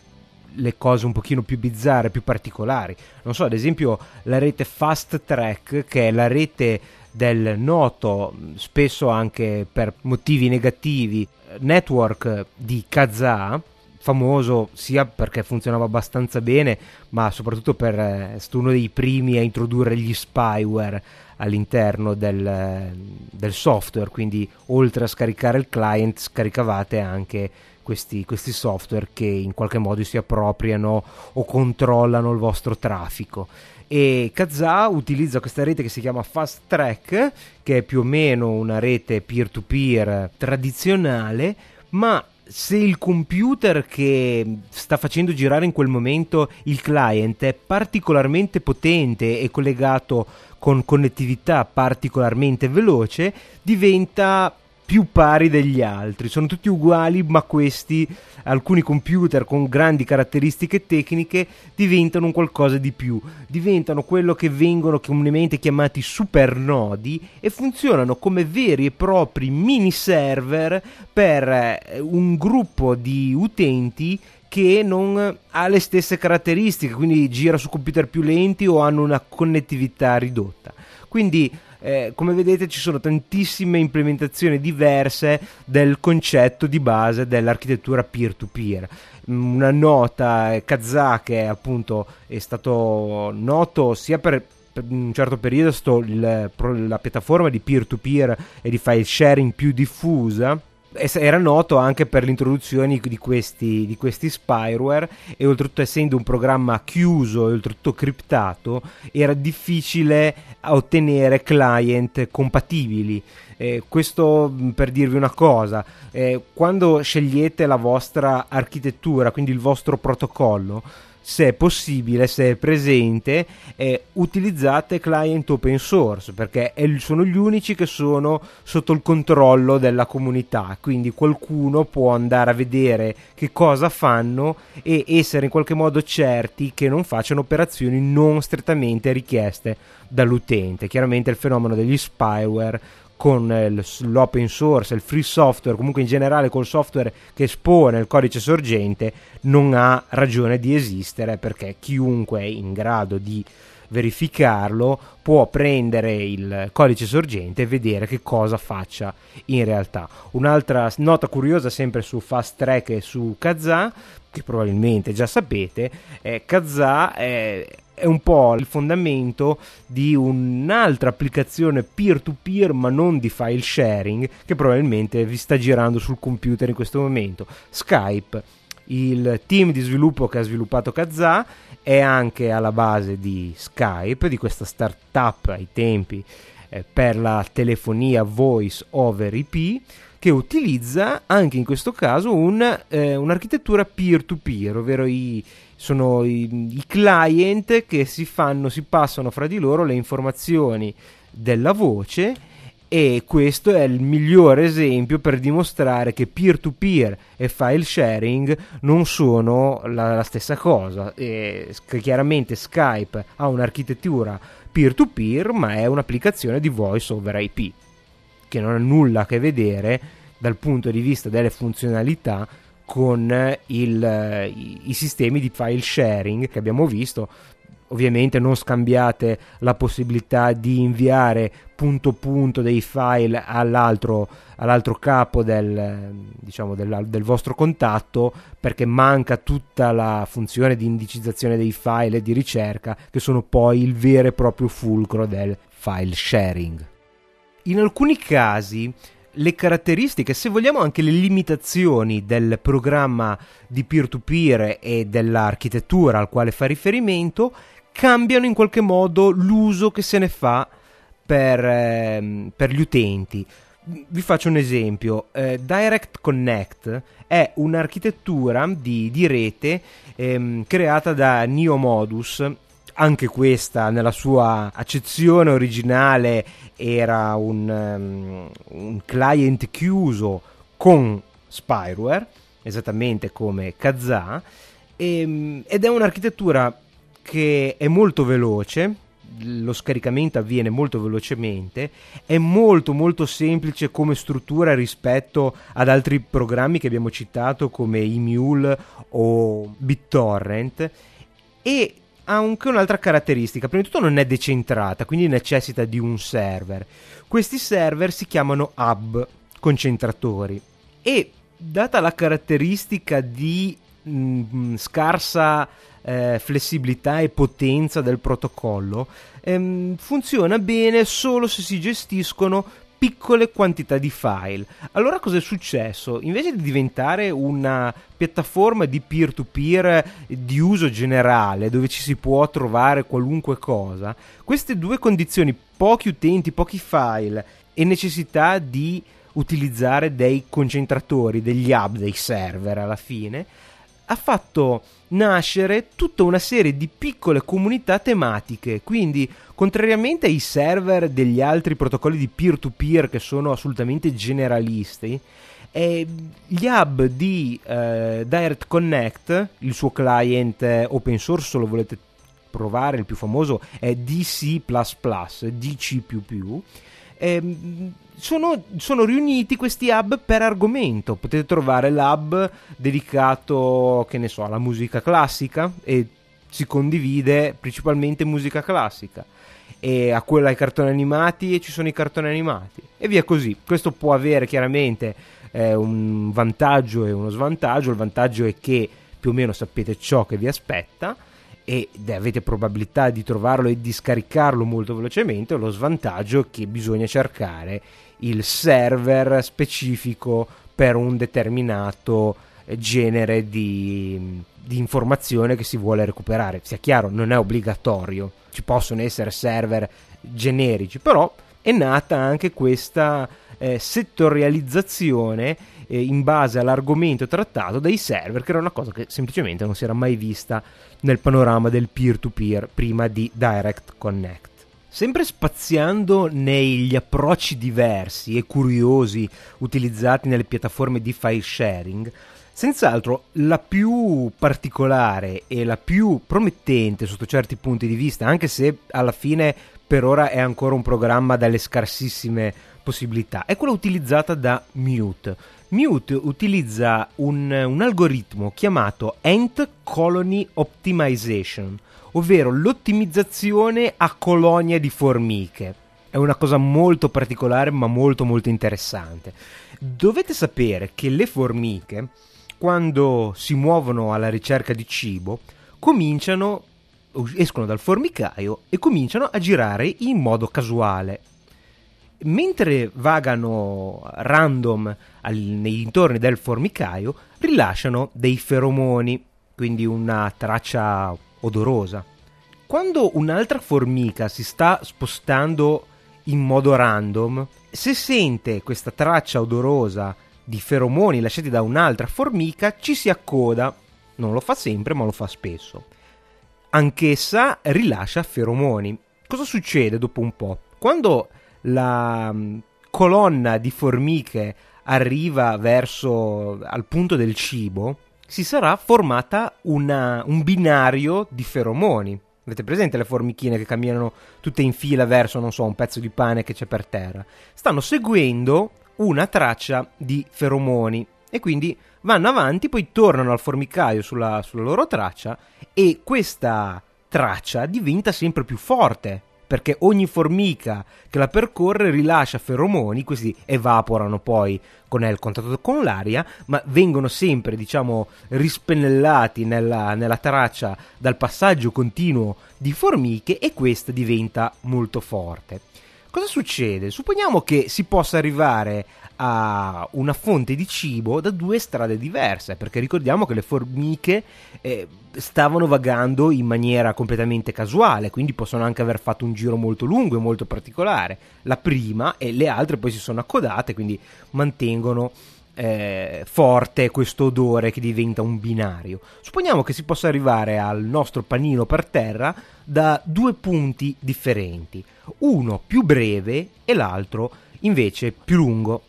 le cose un pochino più bizzarre, più particolari. Non so, ad esempio la rete Fast Track, che è la rete del noto, spesso anche per motivi negativi, network di Kazaa, famoso sia perché funzionava abbastanza bene, ma soprattutto per essere eh, uno dei primi a introdurre gli spyware all'interno del, del, software, quindi oltre a scaricare il client scaricavate anche questi, questi, software che in qualche modo si appropriano o controllano il vostro traffico. E Kazaa utilizza questa rete che si chiama Fast Track, che è più o meno una rete peer-to-peer tradizionale, ma se il computer che sta facendo girare in quel momento il client è particolarmente potente e collegato con connettività particolarmente veloce, diventa più pari degli altri, sono tutti uguali, ma questi, alcuni computer con grandi caratteristiche tecniche, diventano un qualcosa di più, diventano quello che vengono comunemente chiamati supernodi e funzionano come veri e propri mini server per eh, un gruppo di utenti che non ha le stesse caratteristiche, quindi gira su computer più lenti o hanno una connettività ridotta. Quindi eh, come vedete ci sono tantissime implementazioni diverse del concetto di base dell'architettura peer-to-peer. Una nota, Kazaa che appunto è stato noto sia per per un certo periodo sto, il, la piattaforma di peer-to-peer e di file sharing più diffusa era noto anche per l'introduzione di questi, di questi spyware e oltretutto essendo un programma chiuso e oltretutto criptato era difficile ottenere client compatibili. Eh, questo per dirvi una cosa eh, quando scegliete la vostra architettura quindi il vostro protocollo se è possibile, se è presente, eh, utilizzate client open source perché sono gli unici che sono sotto il controllo della comunità, quindi qualcuno può andare a vedere che cosa fanno e essere in qualche modo certi che non facciano operazioni non strettamente richieste dall'utente. Chiaramente il fenomeno degli spyware con l'open source, il free software, comunque in generale col software che espone il codice sorgente, non ha ragione di esistere perché chiunque è in grado di verificarlo può prendere il codice sorgente e vedere che cosa faccia in realtà. Un'altra nota curiosa sempre su Fast Track e su Kazaa che probabilmente già sapete, eh, Kazaa è, è un po' il fondamento di un'altra applicazione peer-to-peer ma non di file sharing che probabilmente vi sta girando sul computer in questo momento. Skype, il team di sviluppo che ha sviluppato Kazaa è anche alla base di Skype, di questa startup ai tempi eh, per la telefonia voice over IP che utilizza anche in questo caso un, eh, un'architettura peer-to-peer, ovvero i, sono i, i, client che si fanno, si passano fra di loro le informazioni della voce e questo è il migliore esempio per dimostrare che peer-to-peer e file sharing non sono la, la stessa cosa. E, chiaramente Skype ha un'architettura peer-to-peer ma è un'applicazione di voice over IP che non ha nulla a che vedere dal punto di vista delle funzionalità con il, i, i sistemi di file sharing che abbiamo visto ovviamente non scambiate la possibilità di inviare punto punto dei file all'altro, all'altro capo del, diciamo, del, del, vostro contatto perché manca tutta la funzione di indicizzazione dei file e di ricerca che sono poi il vero e proprio fulcro del file sharing. In alcuni casi le caratteristiche, se vogliamo anche le limitazioni del programma di peer-to-peer e dell'architettura al quale fa riferimento cambiano in qualche modo l'uso che se ne fa per, eh, per gli utenti. Vi faccio un esempio, eh, Direct Connect è un'architettura di, di rete ehm, creata da Neomodus anche questa nella sua accezione originale era un, um, un client chiuso con spyware, esattamente come Kazaa, e, ehm, ed è un'architettura che è molto veloce, lo scaricamento avviene molto velocemente, è molto molto semplice come struttura rispetto ad altri programmi che abbiamo citato come Emule o BitTorrent e ha anche un'altra caratteristica. Prima di tutto non è decentrata, quindi necessita di un server. Questi server si chiamano hub, concentratori. E data la caratteristica di mh, mm, scarsa eh, flessibilità e potenza del protocollo, ehm, funziona bene solo se si gestiscono piccole quantità di file. Allora cosa è successo? Invece di diventare una piattaforma di peer-to-peer di uso generale dove ci si può trovare qualunque cosa, queste due condizioni, pochi utenti, pochi file e necessità di utilizzare dei concentratori, degli hub, dei server alla fine, ha fatto nascere tutta una serie di piccole comunità tematiche. Quindi, contrariamente ai server degli altri protocolli di peer-to-peer che sono assolutamente generalisti, eh, gli hub di eh, Direct Connect, il suo client open source, se lo volete provare, il più famoso è DC, DC eh, sono, sono, riuniti questi hub per argomento. Potete trovare l'hub dedicato, che ne so, alla musica classica e si condivide principalmente musica classica. E a quella ai cartoni animati e ci sono i cartoni animati. E via così. Questo può avere chiaramente eh, un vantaggio e uno svantaggio. Il vantaggio è che più o meno sapete ciò che vi aspetta ed avete probabilità di trovarlo e di scaricarlo molto velocemente, lo svantaggio è che bisogna cercare il server specifico per un determinato genere di, di informazione che si vuole recuperare. Sia chiaro, non è obbligatorio, ci possono essere server generici, però è nata anche questa eh, settorializzazione eh, in base all'argomento trattato dai server, che era una cosa che semplicemente non si era mai vista nel panorama del peer-to-peer prima di Direct Connect. Sempre spaziando negli approcci diversi e curiosi utilizzati nelle piattaforme di file sharing, senz'altro la più particolare e la più promettente sotto certi punti di vista, anche se alla fine per ora è ancora un programma dalle scarsissime possibilità, è quella utilizzata da Mute. Mute utilizza un, un algoritmo chiamato Ant Colony Optimization, ovvero l'ottimizzazione a colonia di formiche. È una cosa molto particolare ma molto molto interessante. Dovete sapere che le formiche, quando si muovono alla ricerca di cibo, cominciano, escono dal formicaio e cominciano a girare in modo casuale. Mentre vagano random al, nei dintorni del formicaio, rilasciano dei feromoni, quindi una traccia odorosa. Quando un'altra formica si sta spostando in modo random, se sente questa traccia odorosa di feromoni lasciati da un'altra formica, ci si accoda. Non lo fa sempre, ma lo fa spesso. Anch'essa rilascia feromoni. Cosa succede dopo un po'? Quando la mm, colonna di formiche arriva verso al punto del cibo, si sarà formata una, un binario di feromoni. Avete presente le formichine che camminano tutte in fila verso, non so, un pezzo di pane che c'è per terra? Stanno seguendo una traccia di feromoni e quindi vanno avanti, poi tornano al formicaio sulla, sulla loro traccia e questa traccia diventa sempre più forte perché ogni formica che la percorre rilascia feromoni, questi evaporano poi con il contatto con l'aria, ma vengono sempre, diciamo, rispennellati nella, nella traccia dal passaggio continuo di formiche e questa diventa molto forte. Cosa succede? Supponiamo che si possa arrivare a una fonte di cibo da due strade diverse, perché ricordiamo che le formiche eh, stavano vagando in maniera completamente casuale, quindi possono anche aver fatto un giro molto lungo e molto particolare. La prima e le altre poi si sono accodate, quindi mantengono eh, forte questo odore che diventa un binario. Supponiamo che si possa arrivare al nostro panino per terra da due punti differenti, uno più breve e l'altro invece più lungo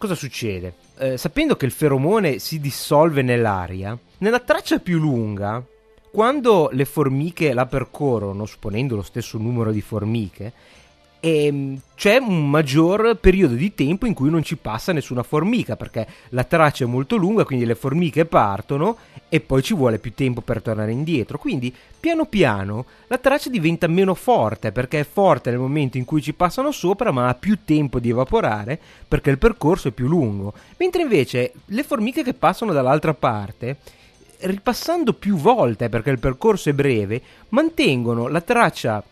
cosa succede? Eh, sapendo che il feromone si dissolve nell'aria, nella traccia più lunga, quando le formiche la percorrono, supponendo lo stesso numero di formiche, e ehm, c'è un maggior periodo di tempo in cui non ci passa nessuna formica perché la traccia è molto lunga, quindi le formiche partono e poi ci vuole più tempo per tornare indietro. Quindi piano piano la traccia diventa meno forte perché è forte nel momento in cui ci passano sopra, ma ha più tempo di evaporare perché il percorso è più lungo. Mentre invece le formiche che passano dall'altra parte ripassando più volte perché il percorso è breve, mantengono la traccia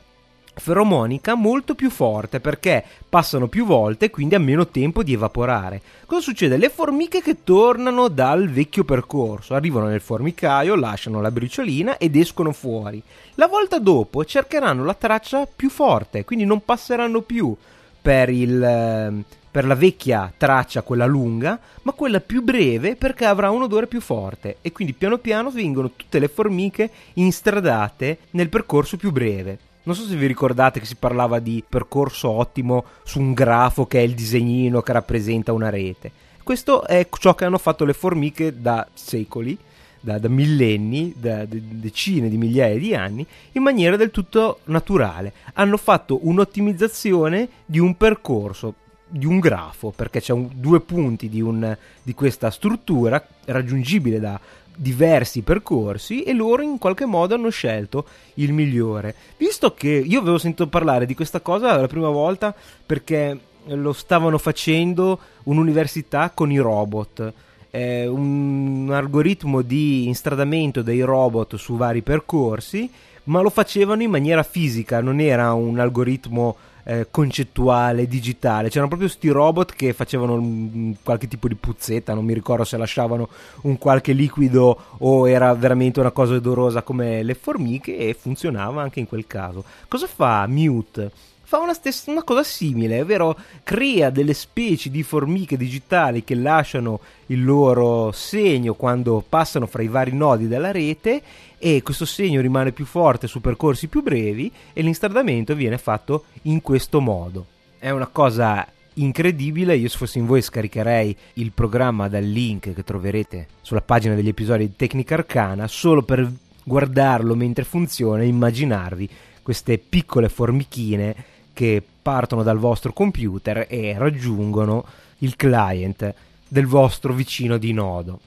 feromonica molto più forte perché passano più volte e quindi ha meno tempo di evaporare. Cosa succede? Le formiche che tornano dal vecchio percorso arrivano nel formicaio, lasciano la briciolina ed escono fuori. La volta dopo cercheranno la traccia più forte, quindi non passeranno più per, il, ehm, per la vecchia traccia, quella lunga, ma quella più breve perché avrà un odore più forte e quindi piano piano vengono tutte le formiche instradate nel percorso più breve. Non so se vi ricordate che si parlava di percorso ottimo su un grafo che è il disegnino che rappresenta una rete. Questo è ciò che hanno fatto le formiche da secoli, da, da millenni, da de- decine di migliaia di anni, in maniera del tutto naturale. Hanno fatto un'ottimizzazione di un percorso, di un grafo, perché c'è un, due punti di, un, di questa struttura raggiungibile da diversi percorsi e loro in qualche modo hanno scelto il migliore. Visto che io avevo sentito parlare di questa cosa la prima volta perché lo stavano facendo un'università con i robot eh, un algoritmo di instradamento dei robot su vari percorsi, ma lo facevano in maniera fisica, non era un algoritmo eh, concettuale, digitale. C'erano proprio questi robot che facevano un, qualche tipo di puzzetta, non mi ricordo se lasciavano un qualche liquido o era veramente una cosa odorosa come le formiche e funzionava anche in quel caso. Cosa fa Mute? fa una, stessa, una cosa simile, ovvero crea delle specie di formiche digitali che lasciano il loro segno quando passano fra i vari nodi della rete e questo segno rimane più forte su percorsi più brevi e l'instradamento viene fatto in questo modo. È una cosa incredibile, io se fossi in voi scaricherei il programma dal link che troverete sulla pagina degli episodi di Tecnica Arcana solo per guardarlo mentre funziona e immaginarvi queste piccole formichine che partono dal vostro computer e raggiungono il client del vostro vicino di nodo.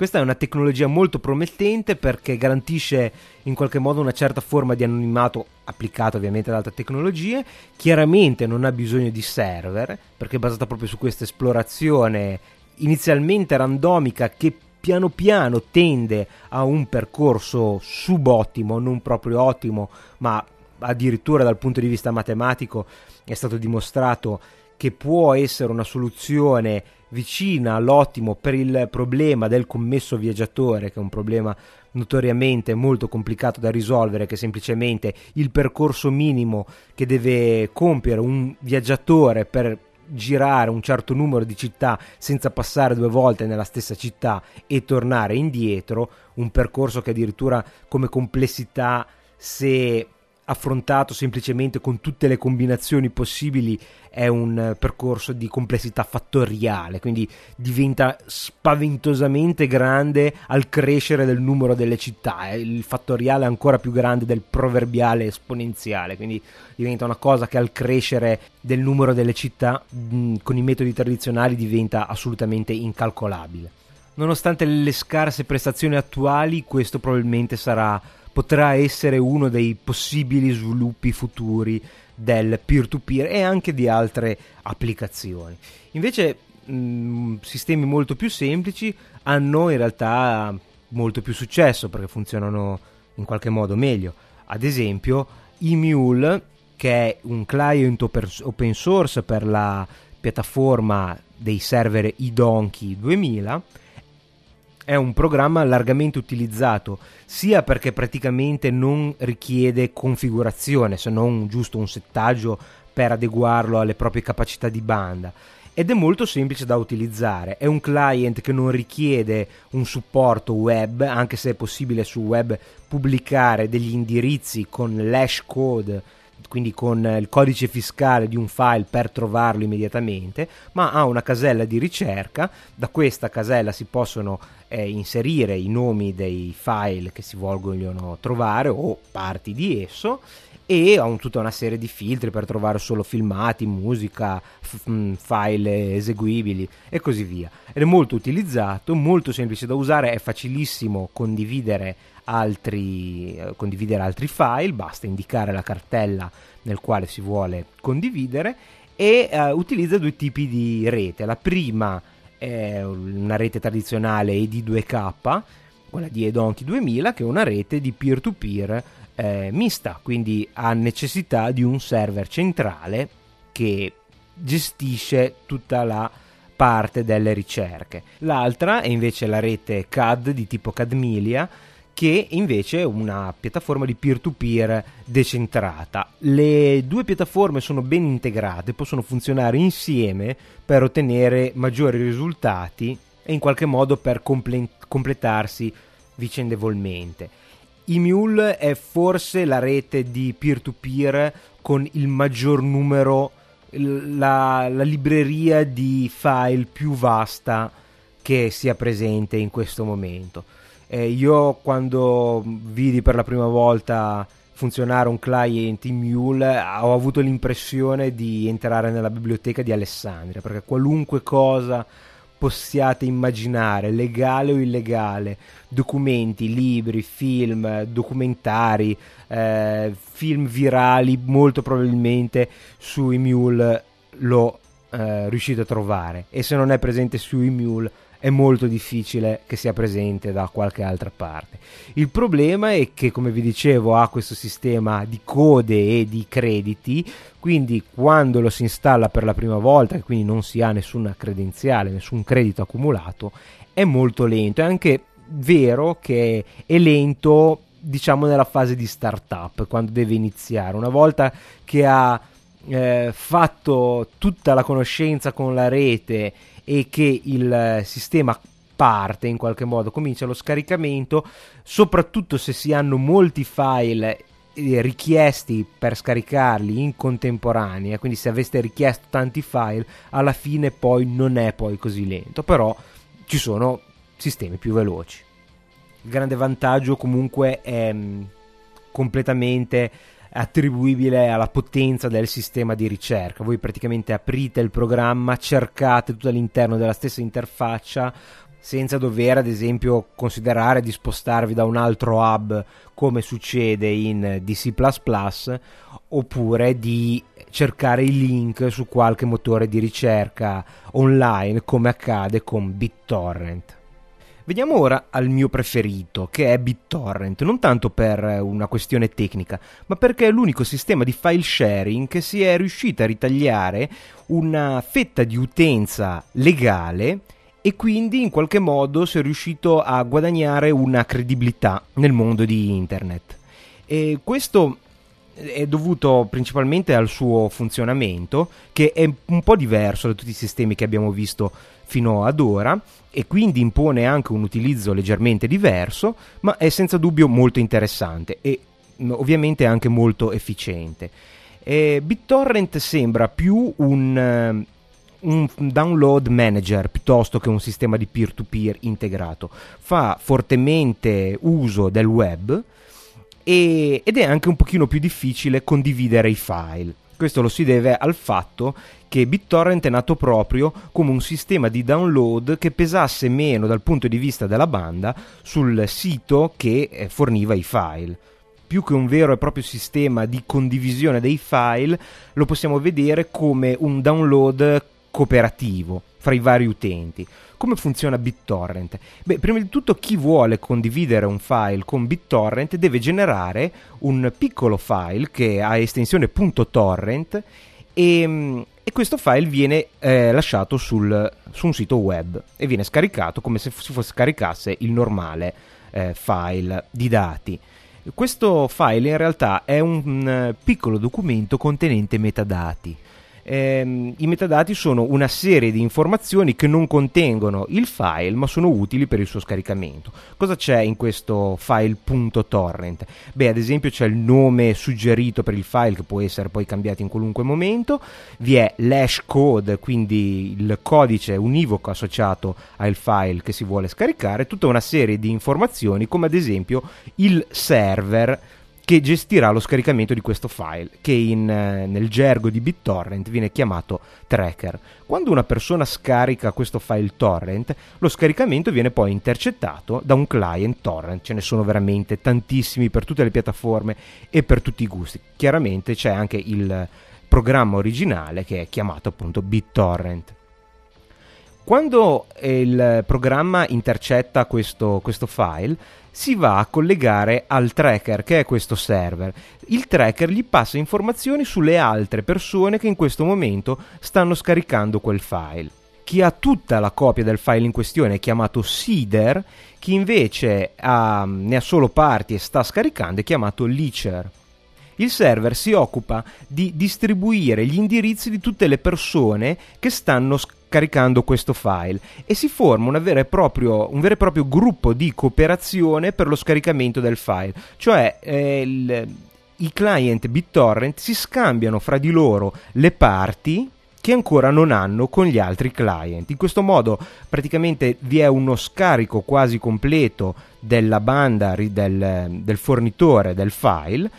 Questa è una tecnologia molto promettente perché garantisce in qualche modo una certa forma di anonimato applicato ovviamente ad altre tecnologie. Chiaramente non ha bisogno di server perché è basata proprio su questa esplorazione inizialmente randomica che piano piano tende a un percorso subottimo, non proprio ottimo, ma addirittura dal punto di vista matematico è stato dimostrato che può essere una soluzione vicina all'ottimo per il problema del commesso viaggiatore, che è un problema notoriamente molto complicato da risolvere, che è semplicemente il percorso minimo che deve compiere un viaggiatore per girare un certo numero di città senza passare due volte nella stessa città e tornare indietro, un percorso che addirittura come complessità se affrontato semplicemente con tutte le combinazioni possibili è un percorso di complessità fattoriale, quindi diventa spaventosamente grande al crescere del numero delle città, il fattoriale è ancora più grande del proverbiale esponenziale, quindi diventa una cosa che al crescere del numero delle città con i metodi tradizionali diventa assolutamente incalcolabile. Nonostante le scarse prestazioni attuali, questo probabilmente sarà potrà essere uno dei possibili sviluppi futuri del peer-to-peer e anche di altre applicazioni. Invece mh, sistemi molto più semplici hanno in realtà molto più successo perché funzionano in qualche modo meglio. Ad esempio, eMule, che è un client open source per la piattaforma dei server iDonkey 2000, è un programma largamente utilizzato sia perché praticamente non richiede configurazione se non giusto un settaggio per adeguarlo alle proprie capacità di banda ed è molto semplice da utilizzare. È un client che non richiede un supporto web, anche se è possibile sul web pubblicare degli indirizzi con l'hash code quindi con il codice fiscale di un file per trovarlo immediatamente, ma ha una casella di ricerca, da questa casella si possono eh, inserire i nomi dei file che si vogliono trovare o parti di esso e ha un, tutta una serie di filtri per trovare solo filmati, musica, f- mm, file eseguibili e così via. Ed è molto utilizzato, molto semplice da usare, è facilissimo condividere altri, eh, condividere altri file, basta indicare la cartella nel quale si vuole condividere e eh, utilizza due tipi di rete. La prima è una rete tradizionale ED2K, quella di Edonki 2000, che è una rete di peer-to-peer eh, mista, quindi ha necessità di un server centrale che gestisce tutta la parte delle ricerche. L'altra è invece la rete CAD di tipo CADMILIA che invece è una piattaforma di peer-to-peer decentrata. Le due piattaforme sono ben integrate, possono funzionare insieme per ottenere maggiori risultati e in qualche modo per comple- completarsi vicendevolmente. Emule è forse la rete di peer-to-peer con il maggior numero, la, la libreria di file più vasta che sia presente in questo momento eh, io quando vidi per la prima volta funzionare un client in Mule ho avuto l'impressione di entrare nella biblioteca di Alessandria perché qualunque cosa possiate immaginare, legale o illegale, documenti, libri, film, documentari, eh, film virali, molto probabilmente su Emule lo eh, riuscite a trovare. E se non è presente su Emule è molto difficile che sia presente da qualche altra parte. Il problema è che, come vi dicevo, ha questo sistema di code e di crediti, quindi quando lo si installa per la prima volta, e quindi non si ha nessuna credenziale, nessun credito accumulato, è molto lento. È anche vero che è lento diciamo nella fase di startup quando deve iniziare una volta che ha eh, fatto tutta la conoscenza con la rete e che il sistema parte in qualche modo, comincia lo scaricamento, soprattutto se si hanno molti file eh, richiesti per scaricarli in contemporanea, quindi se aveste richiesto tanti file, alla fine poi non è poi così lento, però ci sono sistemi più veloci. Il grande vantaggio comunque è mm, completamente attribuibile alla potenza del sistema di ricerca. Voi praticamente aprite il programma, cercate tutto all'interno della stessa interfaccia senza dover ad esempio considerare di spostarvi da un altro hub come succede in DC++ oppure di cercare i link su qualche motore di ricerca online come accade con BitTorrent. Veniamo ora al mio preferito, che è BitTorrent, non tanto per una questione tecnica, ma perché è l'unico sistema di file sharing che si è riuscito a ritagliare una fetta di utenza legale e quindi in qualche modo si è riuscito a guadagnare una credibilità nel mondo di internet. E questo è dovuto principalmente al suo funzionamento, che è un po' diverso da tutti i sistemi che abbiamo visto fino ad ora e quindi impone anche un utilizzo leggermente diverso, ma è senza dubbio molto interessante e mm, ovviamente anche molto efficiente. E BitTorrent sembra più un, eh, un download manager piuttosto che un sistema di peer-to-peer integrato. Fa fortemente uso del web e, ed è anche un pochino più difficile condividere i file. Questo lo si deve al fatto che BitTorrent è nato proprio come un sistema di download che pesasse meno dal punto di vista della banda sul sito che eh, forniva i file. Più che un vero e proprio sistema di condivisione dei file, lo possiamo vedere come un download cooperativo fra i vari utenti. Come funziona BitTorrent? Beh, prima di tutto chi vuole condividere un file con BitTorrent deve generare un piccolo file che ha estensione .torrent e, mm, e questo file viene eh, lasciato sul, su un sito web e viene scaricato come se si fosse scaricasse il normale eh, file di dati. Questo file in realtà è un, un piccolo documento contenente metadati ehm, i metadati sono una serie di informazioni che non contengono il file ma sono utili per il suo scaricamento. Cosa c'è in questo file.torrent? Beh, ad esempio c'è il nome suggerito per il file che può essere poi cambiato in qualunque momento, vi è l'hash code, quindi il codice univoco associato al file che si vuole scaricare, tutta una serie di informazioni come ad esempio il server che gestirà lo scaricamento di questo file, che in, eh, nel gergo di BitTorrent viene chiamato tracker. Quando una persona scarica questo file torrent, lo scaricamento viene poi intercettato da un client torrent, ce ne sono veramente tantissimi per tutte le piattaforme e per tutti i gusti. Chiaramente c'è anche il programma originale che è chiamato appunto BitTorrent. Quando il programma intercetta questo, questo file, si va a collegare al tracker che è questo server. Il tracker gli passa informazioni sulle altre persone che in questo momento stanno scaricando quel file. Chi ha tutta la copia del file in questione è chiamato seeder, chi invece ha, ne ha solo parti e sta scaricando è chiamato leacher. Il server si occupa di distribuire gli indirizzi di tutte le persone che stanno scaricando caricando questo file e si forma proprio, un vero e proprio gruppo di cooperazione per lo scaricamento del file, cioè eh, il, i client BitTorrent si scambiano fra di loro le parti che ancora non hanno con gli altri client. In questo modo praticamente vi è uno scarico quasi completo della banda del, del fornitore del file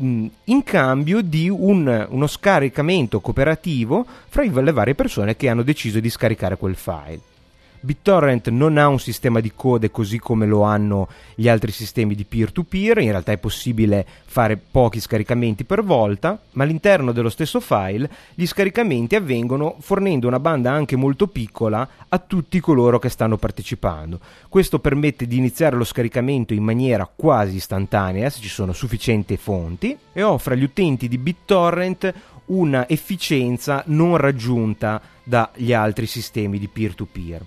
in cambio di un, uno scaricamento cooperativo fra le varie persone che hanno deciso di scaricare quel file. BitTorrent non ha un sistema di code così come lo hanno gli altri sistemi di peer-to-peer, in realtà è possibile fare pochi scaricamenti per volta, ma all'interno dello stesso file gli scaricamenti avvengono fornendo una banda anche molto piccola a tutti coloro che stanno partecipando. Questo permette di iniziare lo scaricamento in maniera quasi istantanea se ci sono sufficienti fonti e offre agli utenti di BitTorrent una efficienza non raggiunta dagli altri sistemi di peer-to-peer.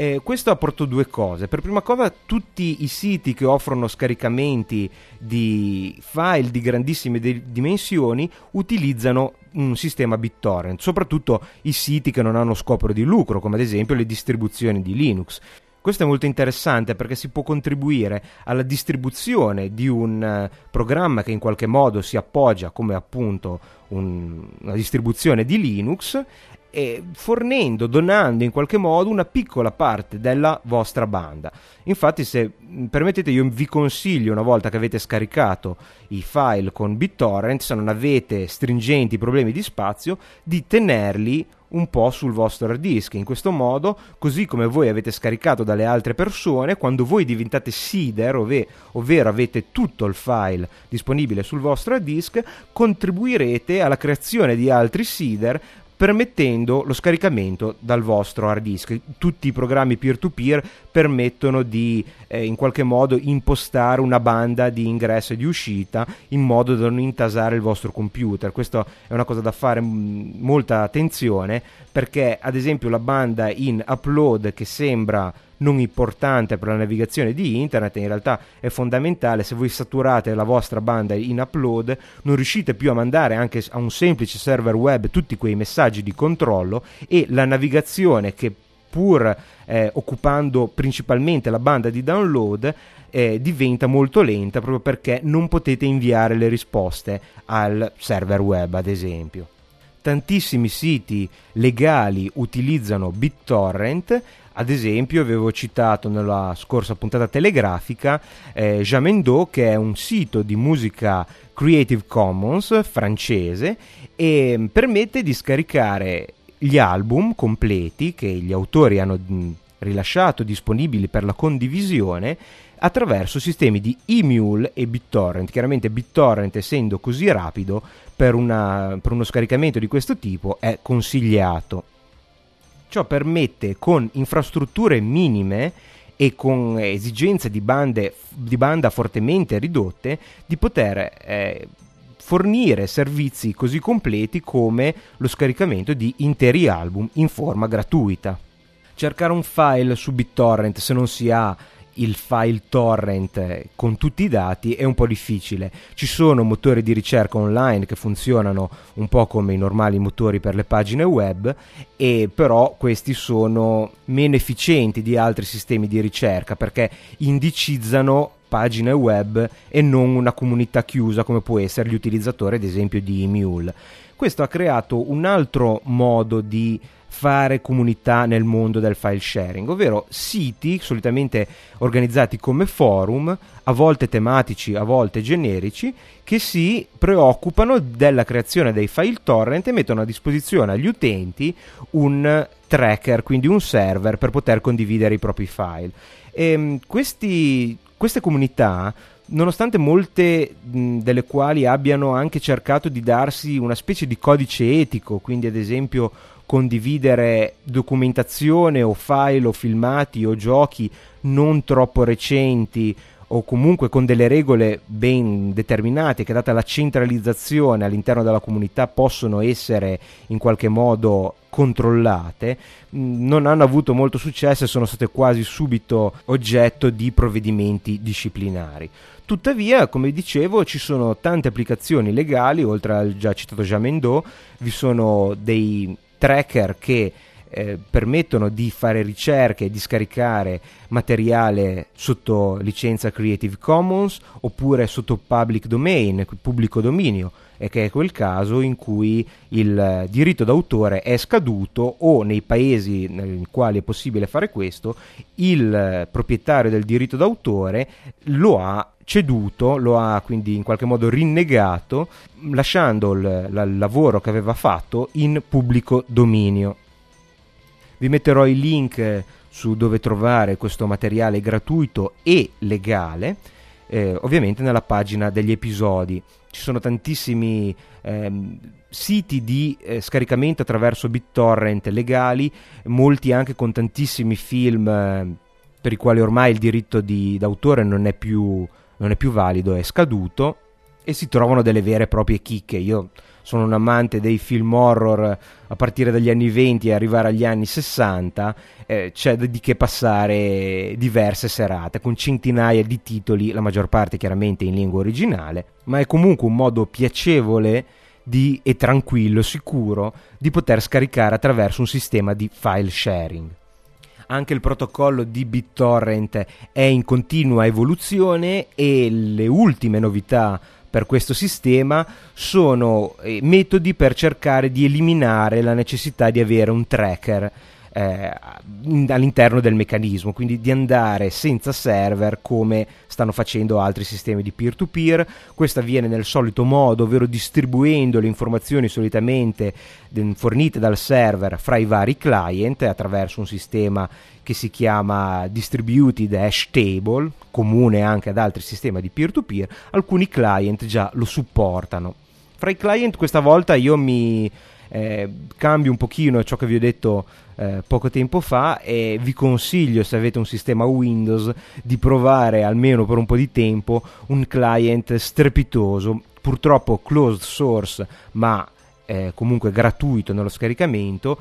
Eh, questo apporto due cose. Per prima cosa, tutti i siti che offrono scaricamenti di file di grandissime de- dimensioni utilizzano un sistema BitTorrent, soprattutto i siti che non hanno scopo di lucro, come ad esempio le distribuzioni di Linux. Questo è molto interessante perché si può contribuire alla distribuzione di un uh, programma che in qualche modo si appoggia come appunto un, una distribuzione di Linux fornendo, donando in qualche modo una piccola parte della vostra banda. Infatti, se permettete, io vi consiglio una volta che avete scaricato i file con BitTorrent, se non avete stringenti problemi di spazio, di tenerli un po' sul vostro hard disk. In questo modo, così come voi avete scaricato dalle altre persone, quando voi diventate seeder, ov- ovvero avete tutto il file disponibile sul vostro hard disk, contribuirete alla creazione di altri seeder permettendo lo scaricamento dal vostro hard disk. Tutti i programmi peer-to-peer permettono di eh, in qualche modo impostare una banda di ingresso e di uscita in modo da non intasare il vostro computer. Questa è una cosa da fare m- molta attenzione perché ad esempio la banda in upload che sembra non importante per la navigazione di internet, in realtà è fondamentale. Se voi saturate la vostra banda in upload, non riuscite più a mandare anche a un semplice server web tutti quei messaggi di controllo e la navigazione che pur eh, occupando principalmente la banda di download eh, diventa molto lenta proprio perché non potete inviare le risposte al server web ad esempio tantissimi siti legali utilizzano BitTorrent ad esempio, avevo citato nella scorsa puntata telegrafica eh, Jamendo, che è un sito di musica Creative Commons francese e mm, permette di scaricare gli album completi che gli autori hanno mm, rilasciato disponibili per la condivisione attraverso sistemi di eMule e BitTorrent. Chiaramente BitTorrent, essendo così rapido, per, una, per uno scaricamento di questo tipo è consigliato. Ciò permette con infrastrutture minime e con esigenze di, bande, di banda fortemente ridotte di poter eh, fornire servizi così completi come lo scaricamento di interi album in forma gratuita. Cercare un file su BitTorrent se non si ha il file torrent con tutti i dati è un po' difficile. Ci sono motori di ricerca online che funzionano un po' come i normali motori per le pagine web, e però questi sono meno efficienti di altri sistemi di ricerca perché indicizzano pagine web e non una comunità chiusa come può essere gli utilizzatori ad esempio di Emule. Questo ha creato un altro modo di fare comunità nel mondo del file sharing, ovvero siti solitamente organizzati come forum, a volte tematici, a volte generici, che si preoccupano della creazione dei file torrent e mettono a disposizione agli utenti un tracker, quindi un server per poter condividere i propri file. E, ehm, questi, queste comunità nonostante molte mh, delle quali abbiano anche cercato di darsi una specie di codice etico, quindi ad esempio condividere documentazione o file o filmati o giochi non troppo recenti o comunque con delle regole ben determinate che data la centralizzazione all'interno della comunità possono essere in qualche modo controllate non hanno avuto molto successo e sono state quasi subito oggetto di provvedimenti disciplinari. Tuttavia, come dicevo, ci sono tante applicazioni legali, oltre al già citato Jamendo, vi sono dei tracker che eh, permettono di fare ricerche e di scaricare materiale sotto licenza Creative Commons oppure sotto public domain, pubblico dominio, e che è quel caso in cui il diritto d'autore è scaduto o nei paesi nei quali è possibile fare questo, il proprietario del diritto d'autore lo ha ceduto, lo ha quindi in qualche modo rinnegato, lasciando il, il lavoro che aveva fatto in pubblico dominio. Vi metterò i link su dove trovare questo materiale gratuito e legale, eh, ovviamente nella pagina degli episodi. Ci sono tantissimi ehm, siti di eh, scaricamento attraverso BitTorrent legali, molti anche con tantissimi film eh, per i quali ormai il diritto di, d'autore non è, più, non è più valido, è scaduto e si trovano delle vere e proprie chicche. Io sono un amante dei film horror a partire dagli anni 20 e arrivare agli anni 60, eh, c'è di che passare diverse serate con centinaia di titoli, la maggior parte chiaramente in lingua originale, ma è comunque un modo piacevole di, e tranquillo, sicuro, di poter scaricare attraverso un sistema di file sharing. Anche il protocollo di BitTorrent è in continua evoluzione e le ultime novità per questo sistema sono eh, metodi per cercare di eliminare la necessità di avere un tracker eh, all'interno del meccanismo, quindi di andare senza server come stanno facendo altri sistemi di peer-to-peer. Questo avviene nel solito modo, ovvero distribuendo le informazioni solitamente fornite dal server fra i vari client attraverso un sistema che si chiama Distributed Hash Table, comune anche ad altri sistemi di peer-to-peer. Alcuni client già lo supportano. Fra i client questa volta io mi eh, cambio un pochino ciò che vi ho detto eh, poco tempo fa e vi consiglio se avete un sistema Windows di provare almeno per un po' di tempo un client strepitoso purtroppo closed source ma eh, comunque gratuito nello scaricamento.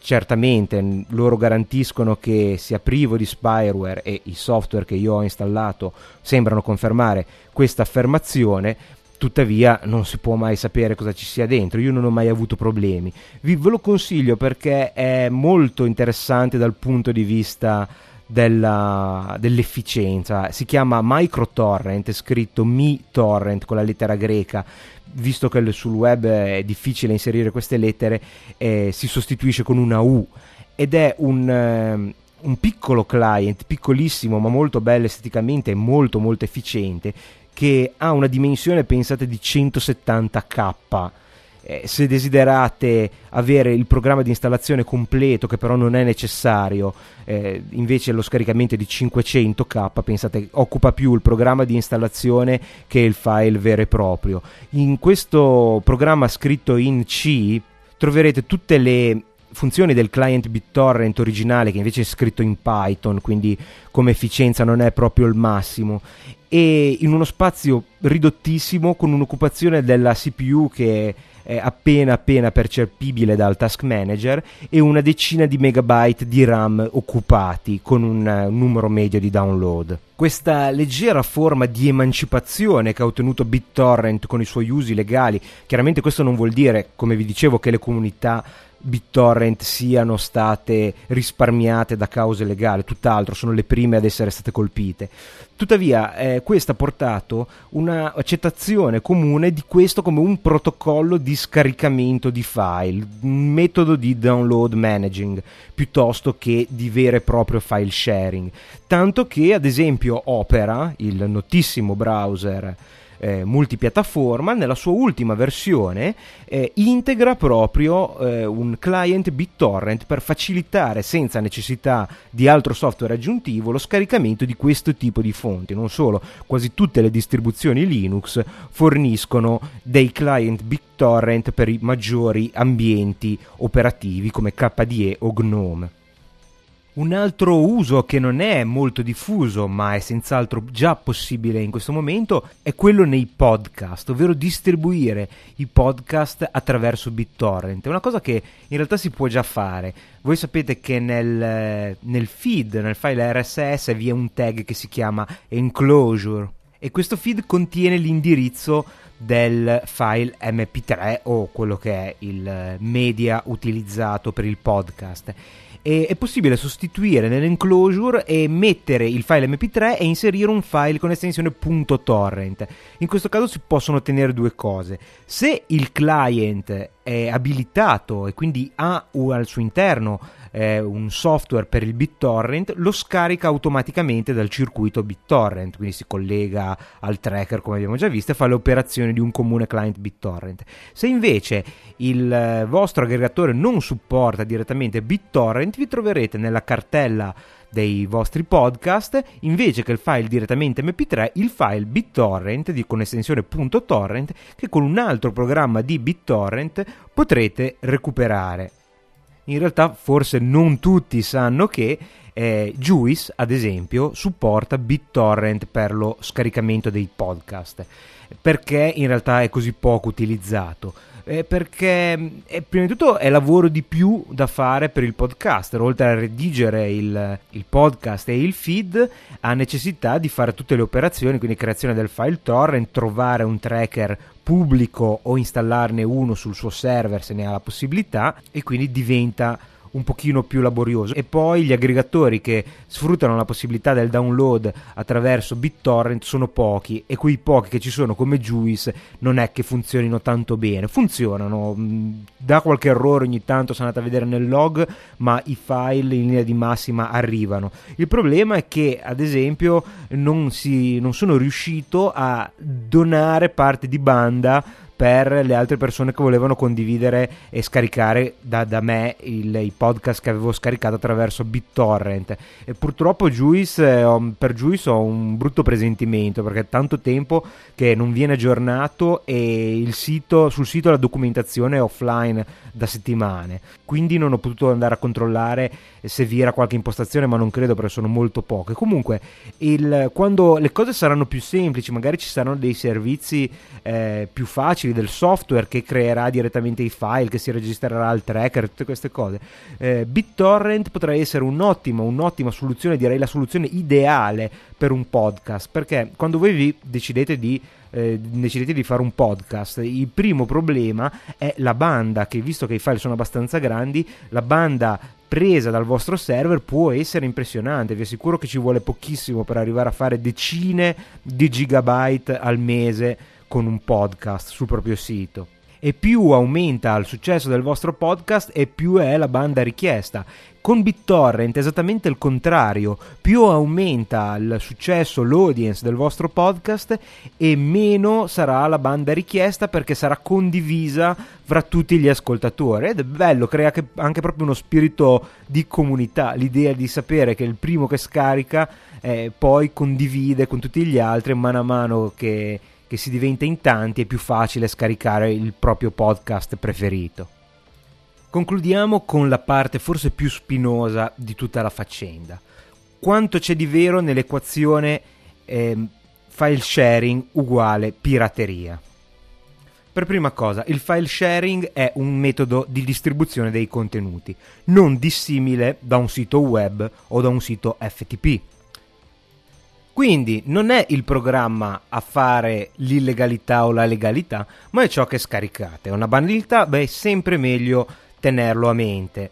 Certamente loro garantiscono che sia privo di spyware e i software che io ho installato sembrano confermare questa affermazione tuttavia non si può mai sapere cosa ci sia dentro, io non ho mai avuto problemi. Vi, ve lo consiglio perché è molto interessante dal punto di vista della, dell'efficienza, si chiama microtorrent, è scritto mi torrent con la lettera greca, visto che sul web è difficile inserire queste lettere, eh, si sostituisce con una U. Ed è un... Eh, un piccolo client, piccolissimo ma molto bello esteticamente e molto molto efficiente, che ha una dimensione, pensate, di 170k. Eh, se desiderate avere il programma di installazione completo, che però non è necessario, eh, invece lo scaricamento è di 500k, pensate, occupa più il programma di installazione che il file vero e proprio. In questo programma scritto in C troverete tutte le funzioni del client BitTorrent originale che invece è scritto in Python, quindi come efficienza non è proprio il massimo e in uno spazio ridottissimo con un'occupazione della CPU che è appena appena percepibile dal task manager e una decina di megabyte di RAM occupati con un, un numero medio di download. Questa leggera forma di emancipazione che ha ottenuto BitTorrent con i suoi usi legali, chiaramente questo non vuol dire, come vi dicevo, che le comunità BitTorrent siano state risparmiate da cause legali, tutt'altro, sono le prime ad essere state colpite. Tuttavia, eh, questo ha portato un'accettazione comune di questo come un protocollo di scaricamento di file, un metodo di download managing piuttosto che di vero e proprio file sharing. Tanto che, ad esempio, Opera, il notissimo browser eh, multipiattaforma, nella sua ultima versione eh, integra proprio eh, un client BitTorrent per facilitare senza necessità di altro software aggiuntivo lo scaricamento di questo tipo di fonti. Non solo, quasi tutte le distribuzioni Linux forniscono dei client BitTorrent per i maggiori ambienti operativi come KDE o GNOME. Un altro uso che non è molto diffuso, ma è senz'altro già possibile in questo momento, è quello nei podcast, ovvero distribuire i podcast attraverso BitTorrent. È una cosa che in realtà si può già fare. Voi sapete che nel, nel feed, nel file RSS, vi è un tag che si chiama enclosure e questo feed contiene l'indirizzo del file mp3 o quello che è il media utilizzato per il podcast e è possibile sostituire nell'enclosure e mettere il file mp3 e inserire un file con estensione .torrent. In questo caso si possono ottenere due cose. Se il client è abilitato e quindi ha al suo interno eh, un software per il BitTorrent, lo scarica automaticamente dal circuito BitTorrent, quindi si collega al tracker come abbiamo già visto e fa le operazioni di un comune client BitTorrent. Se invece il eh, vostro aggregatore non supporta direttamente BitTorrent, vi troverete nella cartella dei vostri podcast, invece che il file direttamente MP3, il file BitTorrent di, con estensione .torrent che con un altro programma di BitTorrent potrete recuperare. In realtà forse non tutti sanno che eh, Juice, ad esempio, supporta BitTorrent per lo scaricamento dei podcast. Perché in realtà è così poco utilizzato? Eh, perché eh, prima di tutto è lavoro di più da fare per il podcaster, oltre a redigere il, il, podcast e il feed, ha necessità di fare tutte le operazioni, quindi creazione del file torrent, trovare un tracker pubblico o installarne uno sul suo server se ne ha la possibilità e quindi diventa un pochino più laborioso. E poi gli aggregatori che sfruttano la possibilità del download attraverso BitTorrent sono pochi e quei pochi che ci sono come Juice non è che funzionino tanto bene. Funzionano mm, da qualche errore ogni tanto sono andato a vedere nel log ma i file in linea di massima arrivano. Il problema è che ad esempio non, si, non sono riuscito a donare parte di banda per le altre persone che volevano condividere e scaricare da, da me il, i podcast che avevo scaricato attraverso BitTorrent. E purtroppo Juice, eh, per Juice ho un brutto presentimento perché è tanto tempo che non viene aggiornato e sito, sul sito la documentazione è offline da settimane. Quindi non ho potuto andare a controllare se vi era qualche impostazione, ma non credo perché sono molto poche. Comunque, il, quando le cose saranno più semplici, magari ci saranno dei servizi eh, più facili del software che creerà direttamente i file, che si registrerà al tracker, tutte queste cose. Eh, BitTorrent potrà essere un'ottima, un'ottima soluzione, direi la soluzione ideale per un podcast, perché quando voi vi decidete di eh, decidete di fare un podcast, il primo problema è la banda, che visto che i file sono abbastanza grandi, la banda presa dal vostro server può essere impressionante. Vi assicuro che ci vuole pochissimo per arrivare a fare decine di gigabyte al mese con un podcast sul proprio sito e più aumenta il successo del vostro podcast e più è la banda richiesta. Con BitTorrent è esattamente il contrario, più aumenta il successo, l'audience del vostro podcast e meno sarà la banda richiesta perché sarà condivisa fra tutti gli ascoltatori ed è bello, crea anche proprio uno spirito di comunità, l'idea di sapere che il primo che scarica eh, poi condivide con tutti gli altri mano a mano che che si diventa in tanti è più facile scaricare il proprio podcast preferito. Concludiamo con la parte forse più spinosa di tutta la faccenda. Quanto c'è di vero nell'equazione eh, file sharing uguale pirateria? Per prima cosa, il file sharing è un metodo di distribuzione dei contenuti, non dissimile da un sito web o da un sito FTP. Quindi non è il programma a fare l'illegalità o la legalità, ma è ciò che scaricate. Una banalità, beh, è sempre meglio tenerlo a mente.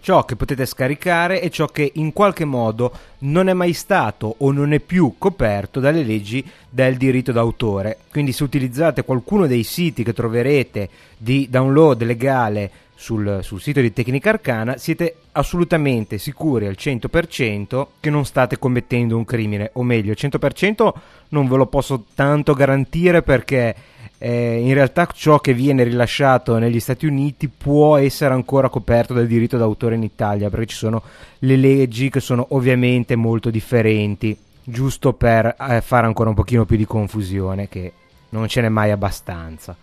Ciò che potete scaricare è ciò che in qualche modo non è mai stato o non è più coperto dalle leggi del diritto d'autore. Quindi se utilizzate qualcuno dei siti che troverete di download legale sul, sul, sito di Tecnica Arcana, siete assolutamente sicuri al 100% che non state commettendo un crimine, o meglio, al 100% non ve lo posso tanto garantire perché eh, in realtà ciò che viene rilasciato negli Stati Uniti può essere ancora coperto dal diritto d'autore in Italia, perché ci sono le leggi che sono ovviamente molto differenti, giusto per eh, fare ancora un pochino più di confusione, che non ce n'è mai abbastanza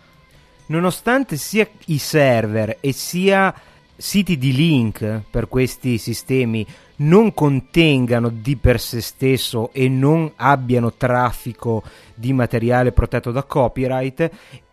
nonostante sia i server e sia siti di link per questi sistemi non contengano di per sé stesso e non abbiano traffico di materiale protetto da copyright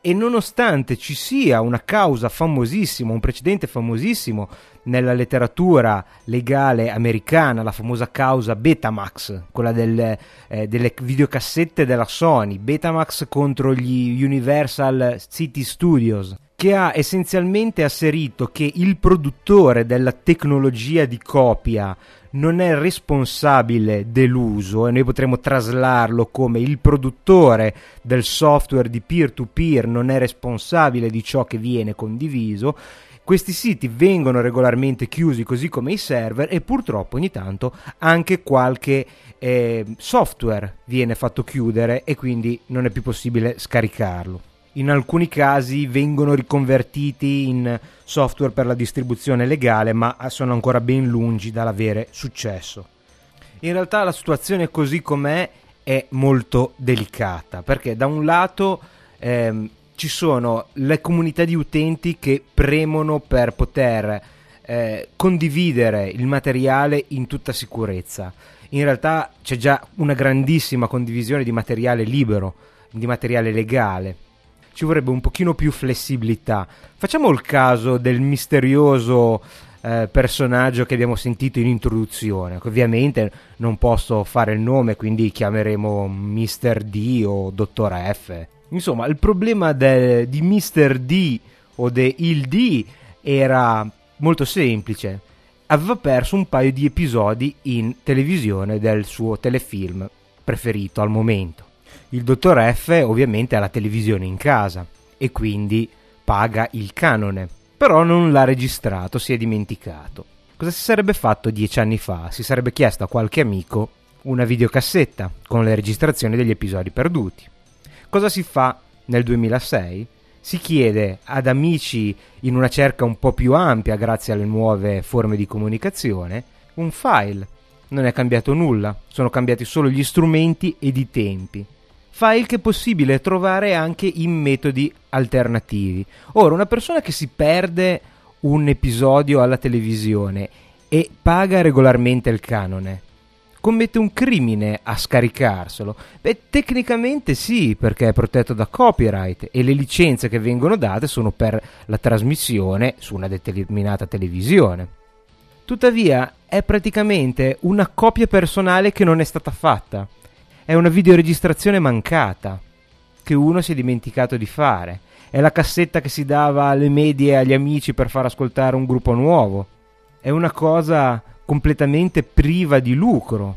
e nonostante ci sia una causa famosissima, un precedente famosissimo nella letteratura legale americana, la famosa causa Betamax, quella del, eh, delle videocassette della Sony, Betamax contro gli Universal City Studios che ha essenzialmente asserito che il produttore della tecnologia di copia non è responsabile dell'uso e noi potremmo traslarlo come il produttore del software di peer-to-peer non è responsabile di ciò che viene condiviso Questi siti vengono regolarmente chiusi così come i server e purtroppo ogni tanto anche qualche eh, software viene fatto chiudere e quindi non è più possibile scaricarlo. In alcuni casi vengono riconvertiti in software per la distribuzione legale, ma sono ancora ben lungi dall'avere successo. In realtà la situazione così com'è è molto delicata, perché da un lato ehm, ci sono le comunità di utenti che premono per poter eh, condividere il materiale in tutta sicurezza. In realtà c'è già una grandissima condivisione di materiale libero, di materiale legale. Ci vorrebbe un pochino più flessibilità. Facciamo il caso del misterioso eh, personaggio che abbiamo sentito in introduzione. Ovviamente non posso fare il nome, quindi chiameremo Mr. D o Dottor F Insomma, il problema de, di Mr. D o di Il D era molto semplice. Aveva perso un paio di episodi in televisione del suo telefilm preferito al momento. Il dottor F ovviamente ha la televisione in casa e quindi paga il canone, però non l'ha registrato, si è dimenticato. Cosa si sarebbe fatto dieci anni fa? Si sarebbe chiesto a qualche amico una videocassetta con le registrazioni degli episodi perduti. Cosa si fa nel 2006? Si chiede ad amici in una cerca un po' più ampia grazie alle nuove forme di comunicazione un file. Non è cambiato nulla, sono cambiati solo gli strumenti ed i tempi. File che è possibile trovare anche in metodi alternativi. Ora, una persona che si perde un episodio alla televisione e paga regolarmente il canone, commette un crimine a scaricarselo? Beh, tecnicamente sì, perché è protetto da copyright e le licenze che vengono date sono per la trasmissione su una determinata televisione. Tuttavia, è praticamente una copia personale che non è stata fatta. È una videoregistrazione mancata che uno si è dimenticato di fare. È la cassetta che si dava alle medie agli amici per far ascoltare un gruppo nuovo. È una cosa completamente priva di lucro.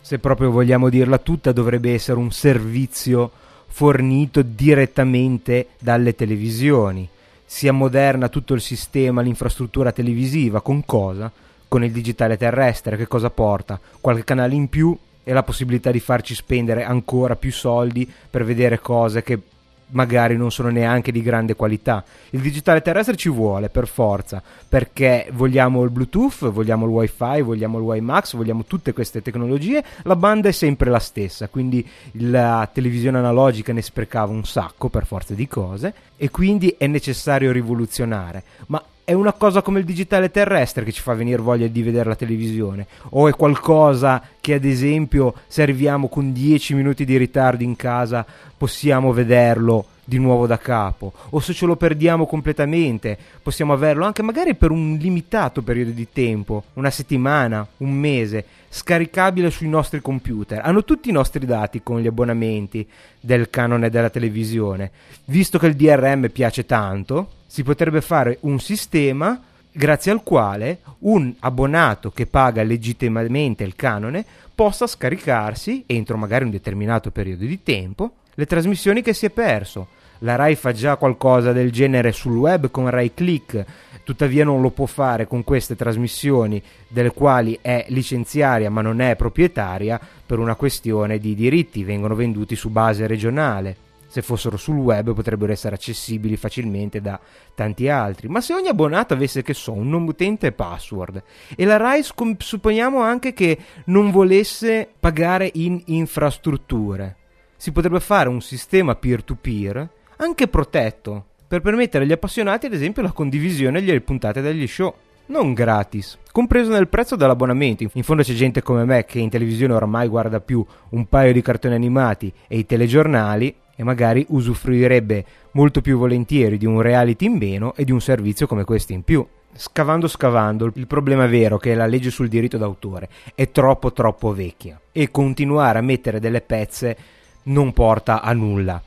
Se proprio vogliamo dirla tutta, dovrebbe essere un servizio fornito direttamente dalle televisioni. Si ammoderna tutto il sistema, l'infrastruttura televisiva, con cosa? Con il digitale terrestre, che cosa porta? Qualche canale in più e la possibilità di farci spendere ancora più soldi per vedere cose che magari non sono neanche di grande qualità. Il digitale terrestre ci vuole per forza, perché vogliamo il Bluetooth, vogliamo il WiFi, vogliamo il WiMAX, vogliamo tutte queste tecnologie, la banda è sempre la stessa, quindi la televisione analogica ne sprecava un sacco per forza di cose e quindi è necessario rivoluzionare. Ma è una cosa come il digitale terrestre che ci fa venire voglia di vedere la televisione. O è qualcosa che ad esempio se arriviamo con 10 minuti di ritardo in casa possiamo vederlo di nuovo da capo o se ce lo perdiamo completamente possiamo averlo anche magari per un limitato periodo di tempo, una settimana, un mese, scaricabile sui nostri computer. Hanno tutti i nostri dati con gli abbonamenti del canone della televisione. Visto che il DRM piace tanto, si potrebbe fare un sistema grazie al quale un abbonato che paga legittimamente il canone possa scaricarsi entro magari un determinato periodo di tempo le trasmissioni che si è perso. La RAI fa già qualcosa del genere sul web con Rai Click, tuttavia non lo può fare con queste trasmissioni delle quali è licenziaria ma non è proprietaria per una questione di diritti, vengono venduti su base regionale se fossero sul web potrebbero essere accessibili facilmente da tanti altri. Ma se ogni abbonato avesse, che so, un nome utente e password, e la RAI scom- supponiamo anche che non volesse pagare in infrastrutture, si potrebbe fare un sistema peer-to-peer anche protetto per permettere agli appassionati, ad esempio, la condivisione delle puntate degli show non gratis, compreso nel prezzo dell'abbonamento. In fondo c'è gente come me che in televisione ormai guarda più un paio di cartoni animati e i telegiornali e magari usufruirebbe molto più volentieri di un reality in meno e di un servizio come questo in più. Scavando scavando, il problema vero è che la legge sul diritto d'autore è troppo troppo vecchia e continuare a mettere delle pezze non porta a nulla.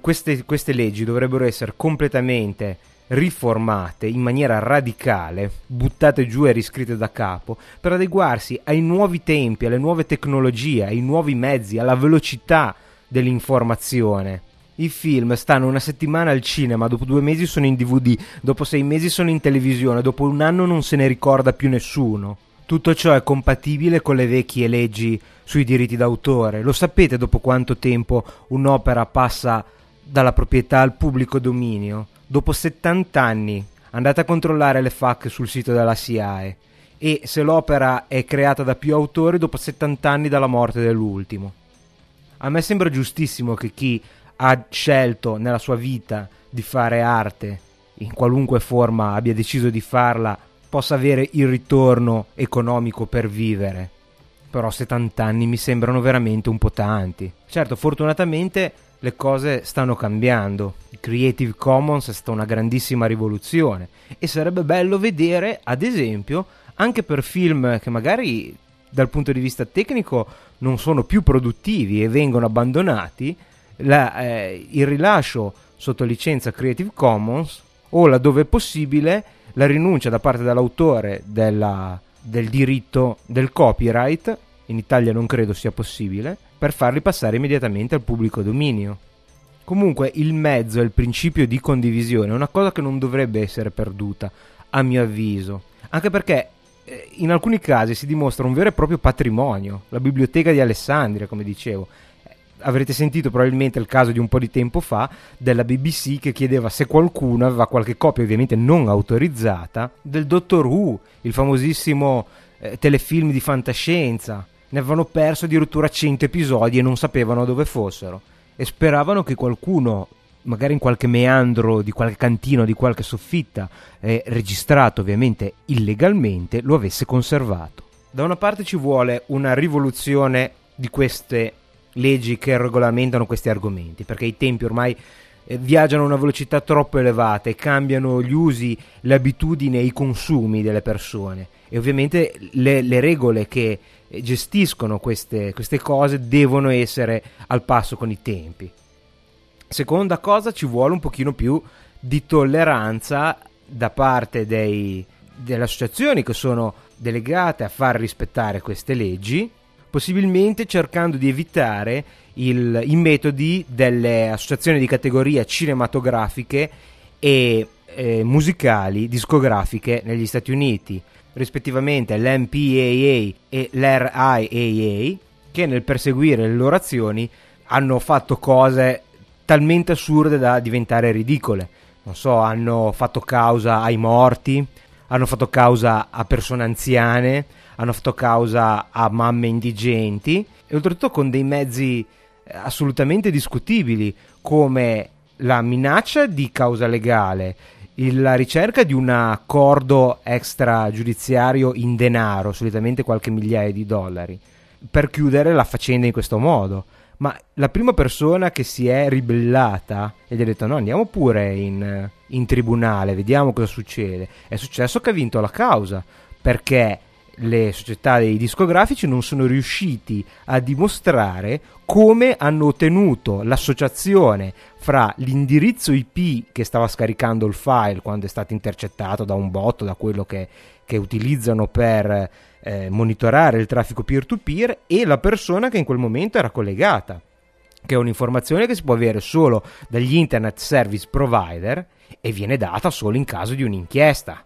Queste, queste leggi dovrebbero essere completamente riformate in maniera radicale, buttate giù e riscritte da capo, per adeguarsi ai nuovi tempi, alle nuove tecnologie, ai nuovi mezzi, alla velocità dell'informazione I film stanno una settimana al cinema, dopo due mesi sono in DVD, dopo sei mesi sono in televisione, dopo un anno non se ne ricorda più nessuno. Tutto ciò è compatibile con le vecchie leggi sui diritti d'autore. Lo sapete dopo quanto tempo un'opera passa dalla proprietà al pubblico dominio? Dopo 70 anni. Andate a controllare le FAC sul sito della SIAE. E se l'opera è creata da più autori dopo 70 anni dalla morte dell'ultimo. A me sembra giustissimo che chi ha scelto nella sua vita di fare arte, in qualunque forma abbia deciso di farla, possa avere il ritorno economico per vivere. Però 70 anni mi sembrano veramente un po' tanti. Certo, fortunatamente le cose stanno cambiando. Creative Commons è stata una grandissima rivoluzione e sarebbe bello vedere, ad esempio, anche per film che magari dal punto di vista tecnico non sono più produttivi e vengono abbandonati, la, eh, il rilascio sotto licenza Creative Commons o laddove possibile la rinuncia da parte dell'autore della, del diritto del copyright, in Italia non credo sia possibile, per farli passare immediatamente al pubblico dominio. Comunque il mezzo e il principio di condivisione è una cosa che non dovrebbe essere perduta, a mio avviso, anche perché eh, in alcuni casi si dimostra un vero e proprio patrimonio, la biblioteca di Alessandria, come dicevo, avrete sentito probabilmente il caso di un po' di tempo fa della BBC che chiedeva se qualcuno aveva qualche copia ovviamente non autorizzata del Doctor Who, il famosissimo eh, telefilm di fantascienza. Ne avevano perso addirittura 100 episodi e non sapevano dove fossero e speravano che qualcuno magari in qualche meandro di qualche cantino, di qualche soffitta, eh, registrato ovviamente illegalmente, lo avesse conservato. Da una parte ci vuole una rivoluzione di queste leggi che regolamentano questi argomenti, perché i tempi ormai eh, viaggiano a una velocità troppo elevata e cambiano gli usi, le abitudini e i consumi delle persone e ovviamente le, le regole che gestiscono queste, queste cose devono essere al passo con i tempi. Seconda cosa, ci vuole un pochino più di tolleranza da parte dei, delle associazioni che sono delegate a far rispettare queste leggi possibilmente cercando di evitare il, i metodi delle associazioni di categoria cinematografiche e eh, musicali discografiche negli Stati Uniti, rispettivamente l'MPAA e l'RIAA, che nel perseguire le loro azioni hanno fatto cose talmente assurde da diventare ridicole. Non so, hanno fatto causa ai morti, hanno fatto causa a persone anziane, hanno fatto causa a mamme indigenti e oltretutto con dei mezzi eh, assolutamente discutibili come la minaccia di causa legale, la ricerca di un accordo extragiudiziario in denaro, solitamente qualche migliaia di dollari, per chiudere la faccenda in questo modo. Ma la prima persona che si è ribellata ed ha detto no andiamo pure in, in tribunale, vediamo cosa succede, è successo che ha vinto la causa, perché le società dei discografici non sono riusciti a dimostrare come hanno ottenuto l'associazione fra l'indirizzo IP che stava scaricando il file quando è stato intercettato da un bot, da quello che, che utilizzano per eh, monitorare il traffico peer-to-peer e la persona che in quel momento era collegata, che è un'informazione che si può avere solo dagli internet service provider e viene data solo in caso di un'inchiesta,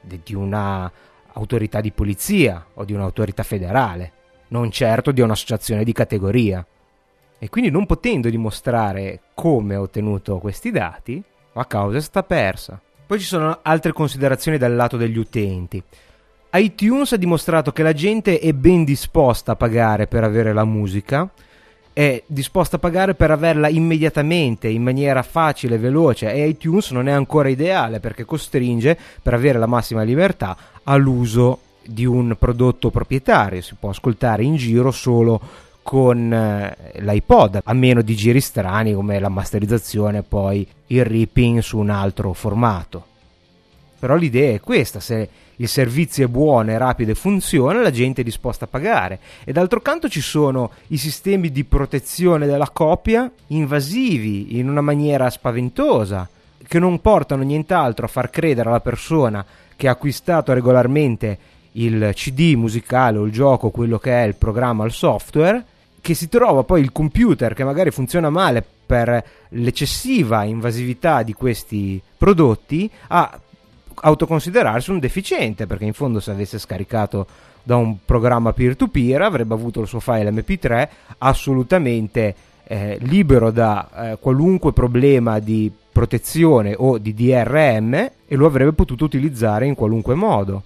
di una autorità di polizia o di un'autorità federale, non certo di un'associazione di categoria. E quindi non potendo dimostrare come ha ottenuto questi dati, la causa è stata persa. Poi ci sono altre considerazioni dal lato degli utenti. iTunes ha dimostrato che la gente è ben disposta a pagare per avere la musica, è disposta a pagare per averla immediatamente, in maniera facile e veloce e iTunes non è ancora ideale perché costringe, per avere la massima libertà, all'uso di un prodotto proprietario, si può ascoltare in giro solo con eh, l'iPod, a meno di giri strani come la masterizzazione e poi il ripping su un altro formato. Però l'idea è questa, se il servizio è buono, è rapido e funziona, la gente è disposta a pagare. E d'altro canto ci sono i sistemi di protezione della copia invasivi in una maniera spaventosa, che non portano nient'altro a far credere alla persona che ha acquistato regolarmente il CD musicale o il gioco, quello che è il programma, il software, che si trova poi il computer che magari funziona male per l'eccessiva invasività di questi prodotti a autoconsiderarsi un deficiente perché in fondo se avesse scaricato da un programma peer-to-peer avrebbe avuto il suo file mp3 assolutamente eh, libero da eh, qualunque problema di protezione o di DRM e lo avrebbe potuto utilizzare in qualunque modo.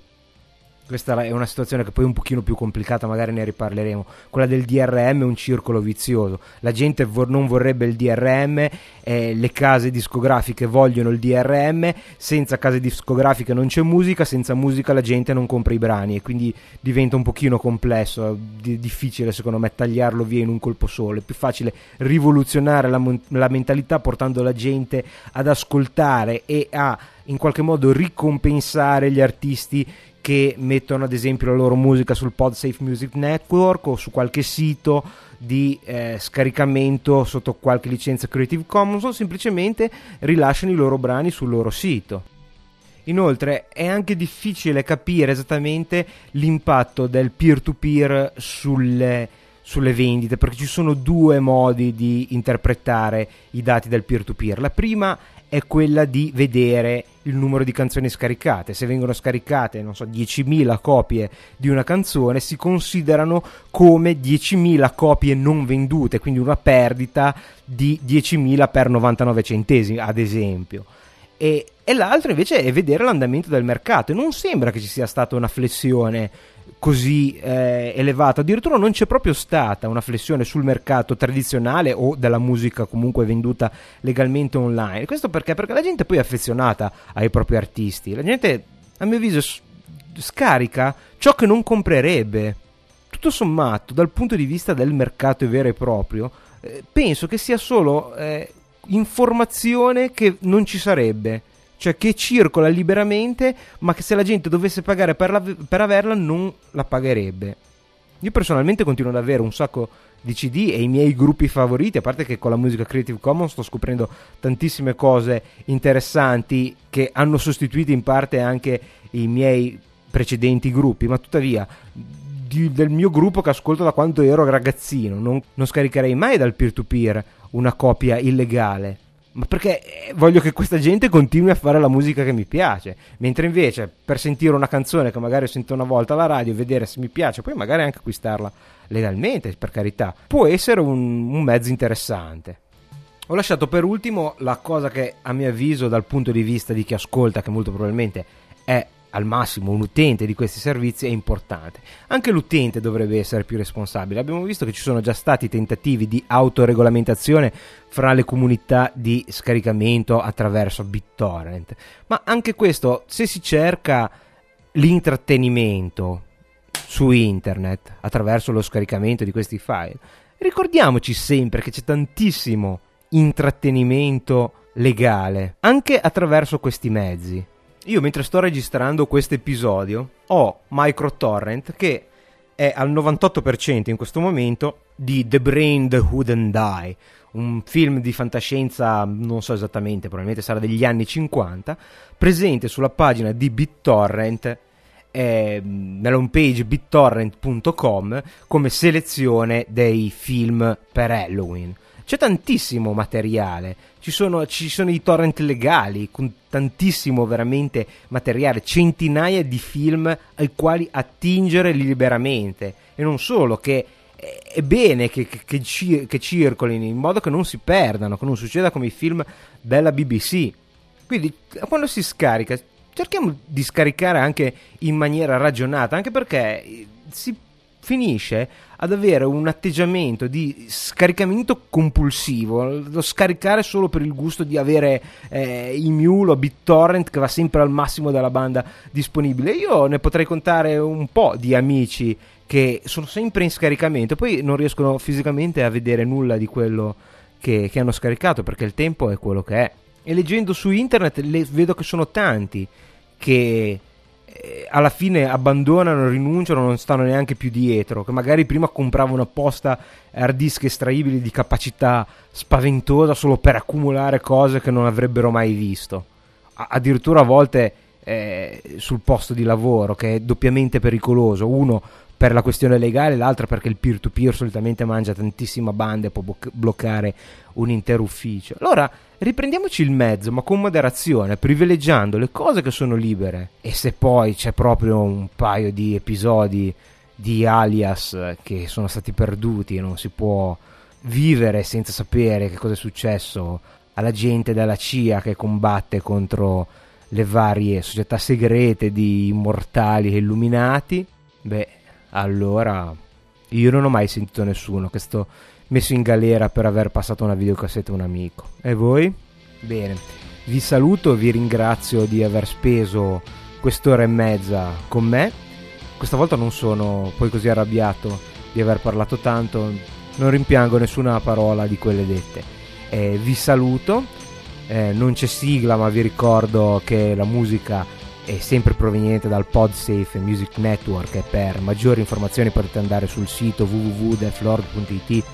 Questa è una situazione che poi è un pochino più complicata, magari ne riparleremo. Quella del DRM è un circolo vizioso. La gente vor- non vorrebbe il DRM, eh, le case discografiche vogliono il DRM, senza case discografiche non c'è musica, senza musica la gente non compra i brani e quindi diventa un pochino complesso, di- difficile secondo me tagliarlo via in un colpo solo. È più facile rivoluzionare la, mon- la mentalità portando la gente ad ascoltare e a in qualche modo ricompensare gli artisti che mettono ad esempio la loro musica sul PodSafe Music Network o su qualche sito di eh, scaricamento sotto qualche licenza Creative Commons o semplicemente rilasciano i loro brani sul loro sito. Inoltre è anche difficile capire esattamente l'impatto del peer-to-peer sulle, sulle vendite perché ci sono due modi di interpretare i dati del peer-to-peer. La prima è quella di vedere il numero di canzoni scaricate. Se vengono scaricate, non so, 10.000 copie di una canzone, si considerano come 10.000 copie non vendute, quindi una perdita di 10.000 per 99 centesimi, ad esempio. E, e l'altro invece è vedere l'andamento del mercato. E non sembra che ci sia stata una flessione così eh, elevato. Addirittura non c'è proprio stata una flessione sul mercato tradizionale o della musica comunque venduta legalmente online. Questo perché? Perché la gente poi è affezionata ai propri artisti. La gente, a mio avviso, scarica ciò che non comprerebbe. Tutto sommato, dal punto di vista del mercato vero e proprio, eh, penso che sia solo eh, informazione che non ci sarebbe cioè che circola liberamente, ma che se la gente dovesse pagare per, la, per averla non la pagherebbe. Io personalmente continuo ad avere un sacco di CD e i miei gruppi favoriti, a parte che con la musica Creative Commons sto scoprendo tantissime cose interessanti che hanno sostituito in parte anche i miei precedenti gruppi, ma tuttavia di, del mio gruppo che ascolto da quando ero ragazzino, non, non scaricherei mai dal peer-to-peer una copia illegale ma perché eh, voglio che questa gente continui a fare la musica che mi piace. Mentre invece per sentire una canzone che magari sento una volta alla radio, vedere se mi piace, poi magari anche acquistarla legalmente, per carità, può essere un, un mezzo interessante. Ho lasciato per ultimo la cosa che a mio avviso dal punto di vista di chi ascolta, che molto probabilmente è al massimo un utente di questi servizi è importante. Anche l'utente dovrebbe essere più responsabile. Abbiamo visto che ci sono già stati tentativi di autoregolamentazione fra le comunità di scaricamento attraverso BitTorrent, ma anche questo, se si cerca l'intrattenimento su internet attraverso lo scaricamento di questi file, ricordiamoci sempre che c'è tantissimo intrattenimento legale anche attraverso questi mezzi io mentre sto registrando questo episodio ho MicroTorrent che è al 98% in questo momento di The Brain That Wouldn't Die, un film di fantascienza, non so esattamente, probabilmente sarà degli anni 50, presente sulla pagina di BitTorrent eh, nella homepage bittorrent.com come selezione dei film per Halloween. C'è tantissimo materiale, ci sono, ci sono i torrent legali con tantissimo veramente materiale, centinaia di film ai quali attingere liberamente e non solo che è bene che, che, che, circolino in modo che non si perdano, che non succeda come i film della BBC. Quindi quando si scarica cerchiamo di scaricare anche in maniera ragionata, anche perché si finisce ad avere un atteggiamento di scaricamento compulsivo, lo scaricare solo per il gusto di avere eh, il Mule o BitTorrent che va sempre al massimo della banda disponibile. Io ne potrei contare un po' di amici che sono sempre in scaricamento, poi non riescono fisicamente a vedere nulla di quello che, che hanno scaricato perché il tempo è quello che è. E leggendo su internet le, vedo che sono tanti che alla fine abbandonano, rinunciano, non stanno neanche più dietro, che magari prima compravano apposta hard disk estraibili di capacità spaventosa solo per accumulare cose che non avrebbero mai visto. addirittura a volte eh, sul posto di lavoro, che è doppiamente pericoloso. Uno per la questione legale, l'altra perché il peer-to-peer solitamente mangia tantissima banda e può bloccare un intero ufficio. Allora, riprendiamoci il mezzo, ma con moderazione, privilegiando le cose che sono libere. E se poi c'è proprio un paio di episodi di alias che sono stati perduti e non si può vivere senza sapere che cosa è successo alla gente della CIA che combatte contro le varie società segrete di immortali e illuminati, beh, allora io non ho mai sentito nessuno che sto messo in galera per aver passato una videocassetta a un amico. E voi? Bene, vi saluto, vi ringrazio di aver speso quest'ora e mezza con me. Questa volta non sono poi così arrabbiato di aver parlato tanto, non rimpiango nessuna parola di quelle dette. Eh, vi saluto, eh, non c'è sigla ma vi ricordo che la musica è sempre proveniente dal PodSafe Music Network. E per maggiori informazioni potete andare sul sito www.deflord.it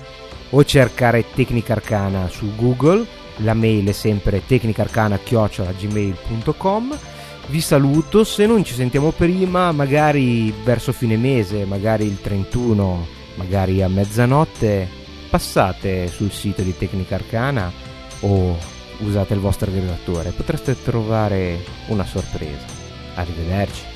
o cercare Tecnica Arcana su Google, la mail è sempre tecnicarcana.gmail.com vi saluto, se non ci sentiamo prima, magari verso fine mese, magari il 31, magari a mezzanotte, passate sul sito di Tecnica Arcana o usate il vostro aggregatore, potreste trovare una sorpresa. Arrivederci.